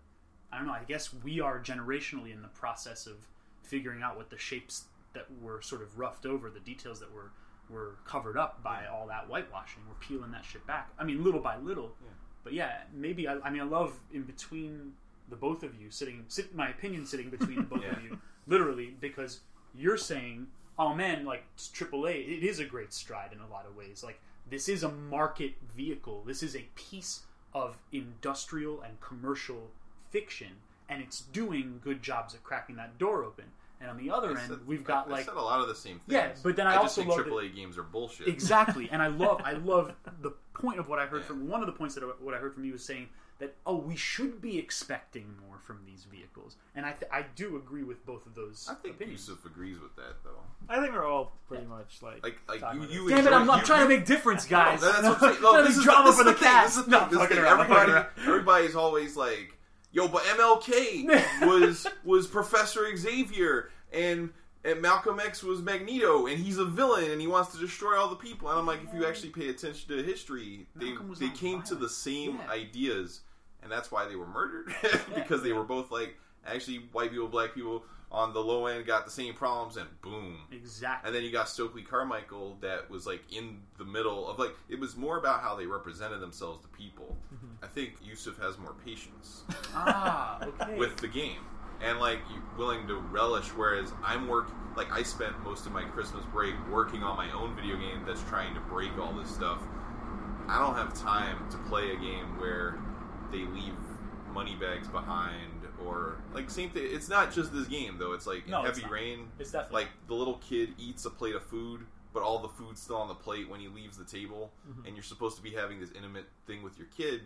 I don't know. I guess we are generationally in the process of figuring out what the shapes that were sort of roughed over, the details that were were covered up by all that whitewashing. We're peeling that shit back. I mean, little by little. But yeah, maybe. I, I mean, I love in between the both of you sitting. Sit, my opinion sitting between the both Yeah. of you, literally, because you're saying, "Oh man, like AAA, it is a great stride in a lot of ways. Like this is a market vehicle. This is a piece of industrial and commercial fiction, and it's doing good jobs at cracking that door open. And on the other I end, said- we've got I like said a lot of the same things. Yeah, but then I just also think love that- AAA games are bullshit. exactly and i love i love the point of what i heard Yeah. from one of the points that I, what i heard from you was saying that oh we should be expecting more from these vehicles and i th- i do agree with both of those I think opinions Yusuf agrees with that though. I think we're all pretty much like Like, like you, you this. Damn it! I'm, enjoy- I'm you- trying to make difference, guys. No, that's what I'm. No, trying this is drama this for the the cast. This is the no, thing. This is the fucking thing. around, I'm fucking Everybody, everybody's always like, "Yo, but MLK was was Professor Xavier, and and Malcolm X was Magneto, and he's a villain, and he wants to destroy all the people." And I'm like, if you actually pay attention to history, they they came to the same Yeah. ideas, and that's why they were murdered because they were both like actually white people, black people on the low end got the same problems, and boom, exactly. and then you got Stokely Carmichael that was like in the middle of like it was more about how they represented themselves to people. I think Yusuf has more patience ah, okay. with the game and like willing to relish whereas I'm work like I spent most of my Christmas break working on my own video game that's trying to break all this stuff. I don't have time to play a game where they leave money bags behind or like same thing it's not just this game though it's like No, heavy not. rain it's definitely like the little kid eats a plate of food but all the food's still on the plate when he leaves the table Mm-hmm. and you're supposed to be having this intimate thing with your kid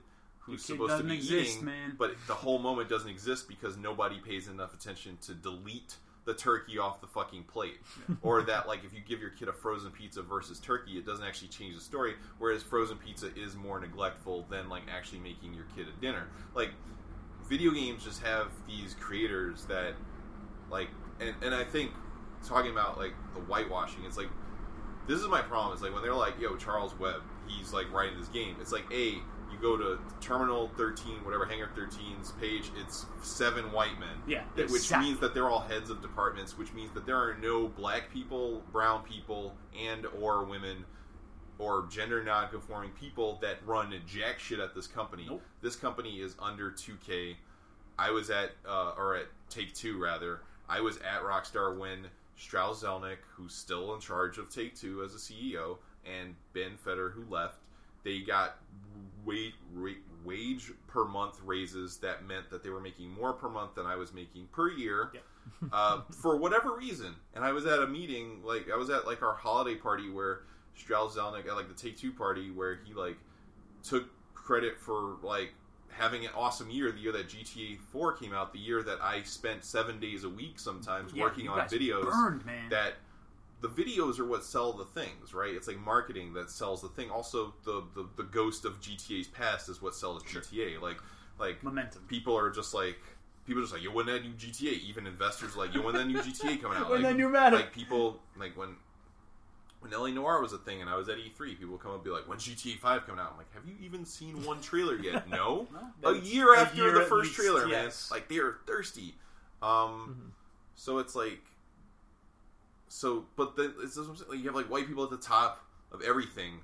who's supposed to be exist, eating man. but the whole moment doesn't exist because nobody pays enough attention to delete the turkey off the fucking plate. Or that like if you give your kid a frozen pizza versus turkey it doesn't actually change the story whereas frozen pizza is more neglectful than like actually making your kid a dinner. Like video games just have these creators that like and, and i think talking about like the whitewashing it's like this is my problem. It's like when they're like yo charles webb he's like writing this game. It's like a You go to Terminal 13, whatever Hangar 13's page, it's seven white men. Yeah, That- which exactly. means that they're all heads of departments, which means that there are no black people, brown people, and or women or gender non-conforming people that run jack shit at this company. Nope. This company is under 2K. I was at uh, or at Take Two rather. I was at Rockstar when Strauss Zelnick, who's still in charge of Take Two as a CEO, and Ben Feder, who left, they got wage, wage per month raises that meant that they were making more per month than I was making per year Yep. uh, for whatever reason. And I was at a meeting, like I was at like our holiday party where Strauss Zelnick at like the Take Two party where he like took credit for like having an awesome year, the year that GTA Four came out, the year that I spent seven days a week sometimes Yeah, working on videos burned, that the videos are what sell the things, right? It's like marketing that sells the thing. Also, the the, the ghost of GTA's past is what sells GTA. Like like Momentum. people are just like people are just like yo when that new GTA. Even investors are like yo when that new GTA coming out. When like, that new meta. like people like when when LA Noire was a thing and I was at E3, people would come up and be like, "When GTA Five coming out?" I'm like, "Have you even seen one trailer yet?" no, No, a that's- year a after year the first least, trailer, yes. man. Like they are thirsty. Um, so it's like, so but then it's just, what I'm saying, like, you have like white people at the top of everything.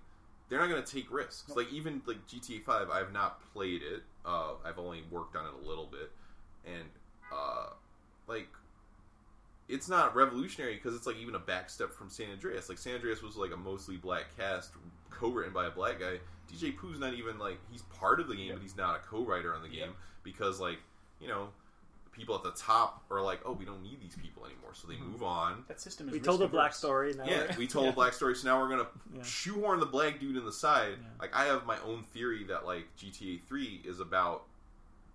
They're not going to take risks. Like even like GTA Five, I've not played it. Uh, I've only worked on it a little bit, and uh, like it's not revolutionary because it's like even a back step from San Andreas. Like San Andreas was like a mostly black cast, co-written by a black guy. DJ Pooh's not even like he's part of the game, Yep. but he's not a co-writer on the game Yep. because like you know people at the top are like, oh, we don't need these people anymore, so they hmm. move on. That system is We told a black risk-averse. story. Now Yeah, we're- we told a black story, so now we're gonna Yeah. shoehorn the black dude in the side. Yeah. Like I have my own theory that like GTA Three is about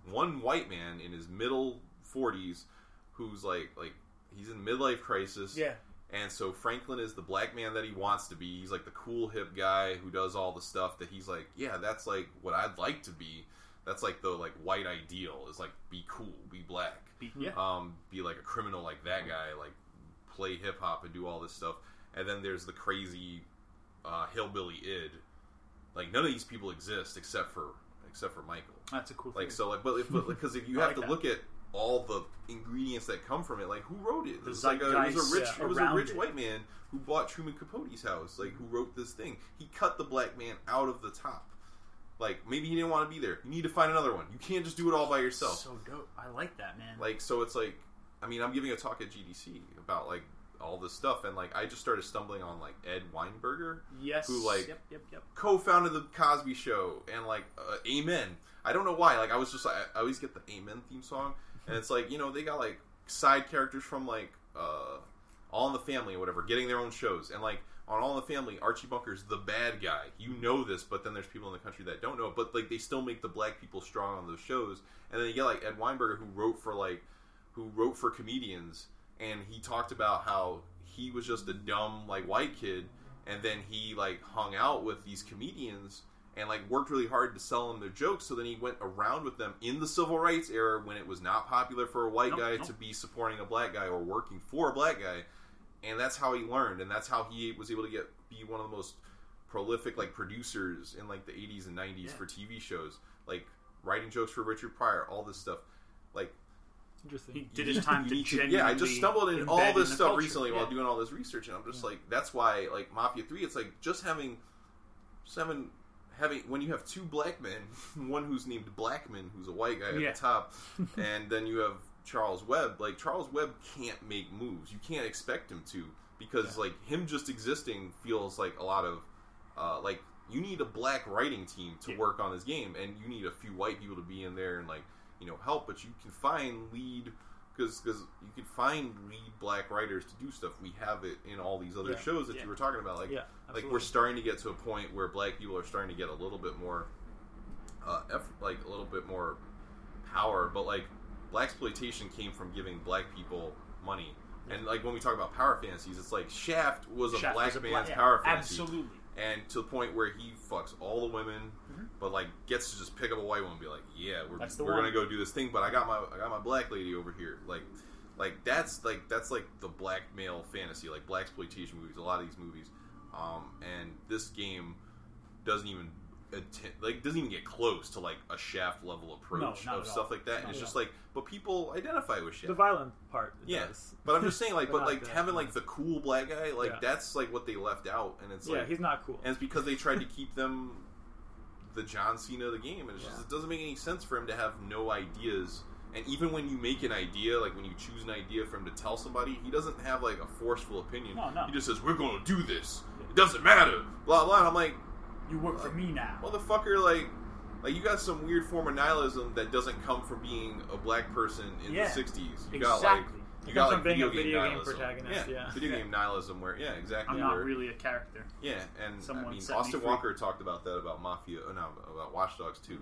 one white man in his middle forties who's like like he's in midlife crisis. Yeah. And so Franklin is the black man that he wants to be. He's like the cool hip guy who does all the stuff that he's like, yeah, that's like what I'd like to be. That's like the like white ideal is like be cool, be black Be- Yeah. um, be like a criminal like that guy, like play hip hop and do all this stuff. And then there's the crazy uh, hillbilly id. Like none of these people exist except for except for Michael. That's a cool. Like theory. so, like but if, because if you have like to that. look at all the ingredients that come from it, like who wrote it? It was like a, it was a rich, yeah, it was a rich it. white man who bought Truman Capote's house. Like who wrote this thing? He cut the black man out of the top. Like maybe he didn't want to be there. You need to find another one. You can't just do it all by yourself. So dope. I like that, man. Like so, it's like, I mean, I'm giving a talk at GDC about like all this stuff, and like I just started stumbling on like Ed Weinberger, yes. who, like- Yep. Yep. Yep. co-founded the Cosby Show, and like uh, Amen. I don't know why. Like I was just like I always get the Amen theme song, and it's like you know they got like side characters from like uh, All in the Family or whatever, getting their own shows, and like on All in the Family, Archie Bunker's the bad guy. You know this, but then there's people in the country that don't know. it, But like they still make the black people strong on those shows, and then you get like Ed Weinberger who wrote for like who wrote for comedians, and he talked about how he was just a dumb like white kid, and then he like hung out with these comedians and like worked really hard to sell them their jokes. So then he went around with them in the civil rights era when it was not popular for a white Nope, guy nope. to be supporting a black guy or working for a black guy, and that's how he learned, and that's how he was able to get be one of the most prolific like producers in like the 80s and 90s Yeah. for TV shows, like writing jokes for Richard Pryor, all this stuff. Like Interesting. He did his time need- to genuinely. yeah, I just stumbled in all this the stuff culture. recently Yeah. while doing all this research, and I'm just like, that's why like Mafia Three. It's like just having, just having, having when you have two black men, one who's named Blackman, who's a white guy at Yeah. the top, and then you have Charles Webb. Like Charles Webb can't make moves. You can't expect him to because like him just existing feels like a lot of uh, like you need a black writing team to Yeah. work on this game, and you need a few white people to be in there and like you know help. But you can find lead because because you can find lead black writers to do stuff. We have it in all these other Yeah. shows that Yeah. you were talking about. Like yeah, like we're starting to get to a point where black people are starting to get a little bit more uh, effort, like a little bit more power. But like blaxploitation came from giving black people money. And like when we talk about power fantasies, it's like Shaft was a Shaft black was a man's yeah, power fantasy Absolutely. and to the point where he fucks all the women, Mhm. but like gets to just pick up a white one and be like, "Yeah, we're, That's the we're one. gonna go do this thing." But I got my I got my black lady over here. Like, like that's like that's like the black male fantasy, like blaxploitation movies. A lot of these movies, um, and this game doesn't even atten- like doesn't even get close to like a Shaft level approach not of at stuff all. like that. And Not it's at just all. like, but people identify with Shaft. The violent part. it Yeah, does. but I'm just saying, like, but not like the- having like the cool black guy, like Yeah. that's like what they left out, and it's yeah, like, he's not cool. and it's because they tried to keep them the John Cena of the game, and it's just Yeah. it doesn't make any sense for him to have no ideas. And even when you make an idea, like when you choose an idea for him to tell somebody, he doesn't have like a forceful opinion. No, no. He just says, "We're going to do this. It doesn't matter." Blah blah. And I'm like, You work for me now. motherfucker, like, like you got some weird form of nihilism that doesn't come from being a black person in Yeah. the '60s. You got Exactly. like, you got from like being video a game video game protagonist, yeah. video Yeah. game nihilism, where yeah, exactly. I'm not where- really a character. yeah, and Someone I mean, Austin. Walker talked about that about Mafia, uh, no, about Watch Dogs too,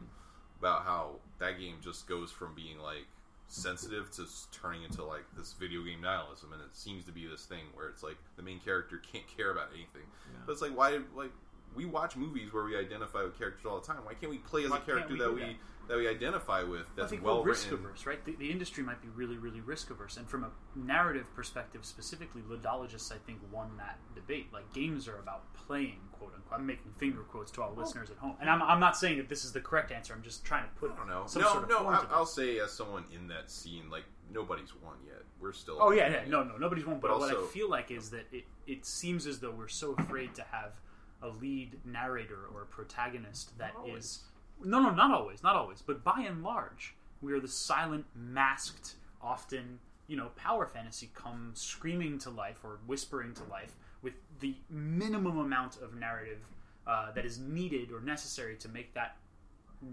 about how that game just goes from being like sensitive to turning into like this video game nihilism, and it seems to be this thing where it's like the main character can't care about anything. But it's like why did like we watch movies where we identify with characters all the time. Why can't we play as Why a character we that we that? that we identify with? That's well we're risk written. averse, right? The, the industry might be really, really risk averse, and from a narrative perspective, specifically, ludologists, I think, won that debate. Like games are about playing, quote unquote. I'm making finger quotes to our oh. listeners at home, and I'm, I'm not saying that this is the correct answer. I'm just trying to put I don't know. some no, sort of no. I, to I'll say as someone in that scene, like nobody's won yet. We're still. Oh yeah, yeah, no, no, nobody's won. But, But what I feel like is that it, it seems as though we're so afraid to have a lead narrator or a protagonist that Not is no, no, not always, not always, but by and large, we are the silent, masked, often you know, power fantasy come screaming to life or whispering to life with the minimum amount of narrative uh, that is needed or necessary to make that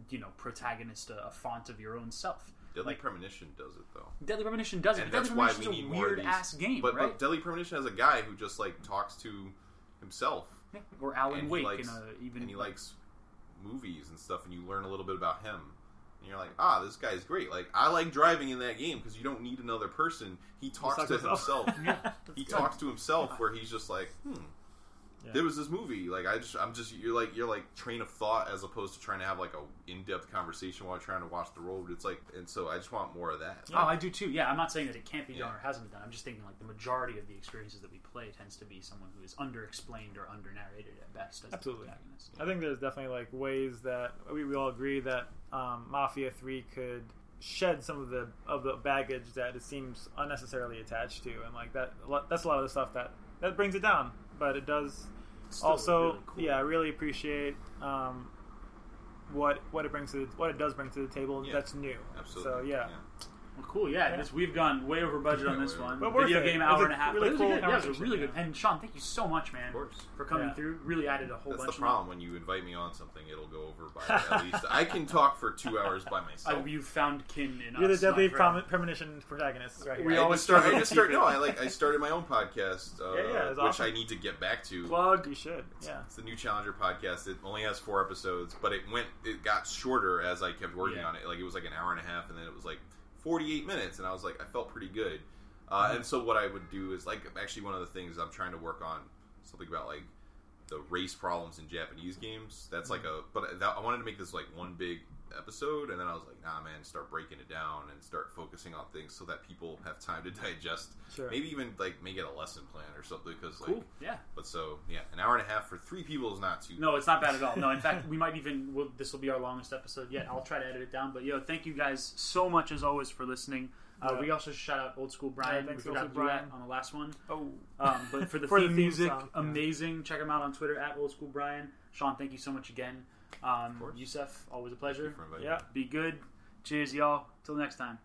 you know protagonist a, a font of your own self. Deadly like- Premonition does it though. Deadly Premonition does it. and but that's Deadly why we need a more of weird these. ass game, but, right? but Deadly Premonition has a guy who just like talks to himself, Yeah, or Alan and Wake likes, in a even and he likes movies and stuff, and you learn a little bit about him. And you're like, ah, this guy's great. Like, I like driving in that game because you don't need another person. He talks to himself. himself. Yeah. he good. talks to himself where he's just like, hmm. Yeah. There was this movie. Like I just, I'm just, you're like, you're like train of thought as opposed to trying to have like a in-depth conversation while trying to watch the road. It's like, and so I just want more of that. Oh, I do too. Yeah, I'm not saying that it can't be done Yeah. or hasn't been done. I'm just thinking like the majority of the experiences that we play tends to be someone who is underexplained or undernarrated at best as Absolutely. the protagonist. I think there's definitely like ways that we, we all agree that um, Mafia Three could shed some of the of the baggage that it seems unnecessarily attached to, and like that a lot- that's a lot of the stuff that that brings it down. But it does It's still also, really cool. yeah, I really appreciate um, what what it brings to the, what it does bring to the table. Yeah. That's new. Absolutely. So yeah. Well, cool. Yeah, Yeah. This, we've gone way over budget on this one. But Video it. game It hour a and a half. really it was cool a good, yeah, it was a really good. yeah. And Sean, thank you so much, man, Of course. for coming Yeah. through. Really added a whole That's bunch. the of problem when you invite me on something, it'll go over by at least. I can talk for two hours by myself. Uh, you found kin in You're the us, deadly my friend. prom- premonition protagonist, right here. We I always just start. I just start. No. I like. I started my own podcast, uh, Yeah, yeah, it's which awesome. I need to get back to. Plug. You should. Yeah. It's the new Challenger podcast. It only has four episodes, but it went. It got shorter as I kept working on it. Like it was like an hour and a half, and then it was like forty-eight minutes, and I was like, I felt pretty good. Uh, Mm-hmm. And so what I would do is like actually one of the things I'm trying to work on something about like the race problems in Japanese games. That's like a. But that, I wanted to make this like one big episode, and then I was like, nah, man, start breaking it down and start focusing on things so that people have time to digest. Sure. Maybe even like make it a lesson plan or something because like. Cool. Yeah. But so yeah, an hour and a half for three people is not too. No, it's not bad at all. No, in fact, we might even. We'll, this will be our longest episode yet. I'll try to edit it down. But yo, thank you guys so much as always for listening. Uh, Yeah. We also shout out Old School Brian. Yeah, thanks, we forgot Old to School do that Brian. on the last one. Oh. Um, but for the For the theme theme music, song, yeah. amazing. Check him out on Twitter at Old School Brian. Sean, thank you so much again. Um. Yusuf, always a pleasure. Yeah. Be good. Cheers, y'all. Till next time.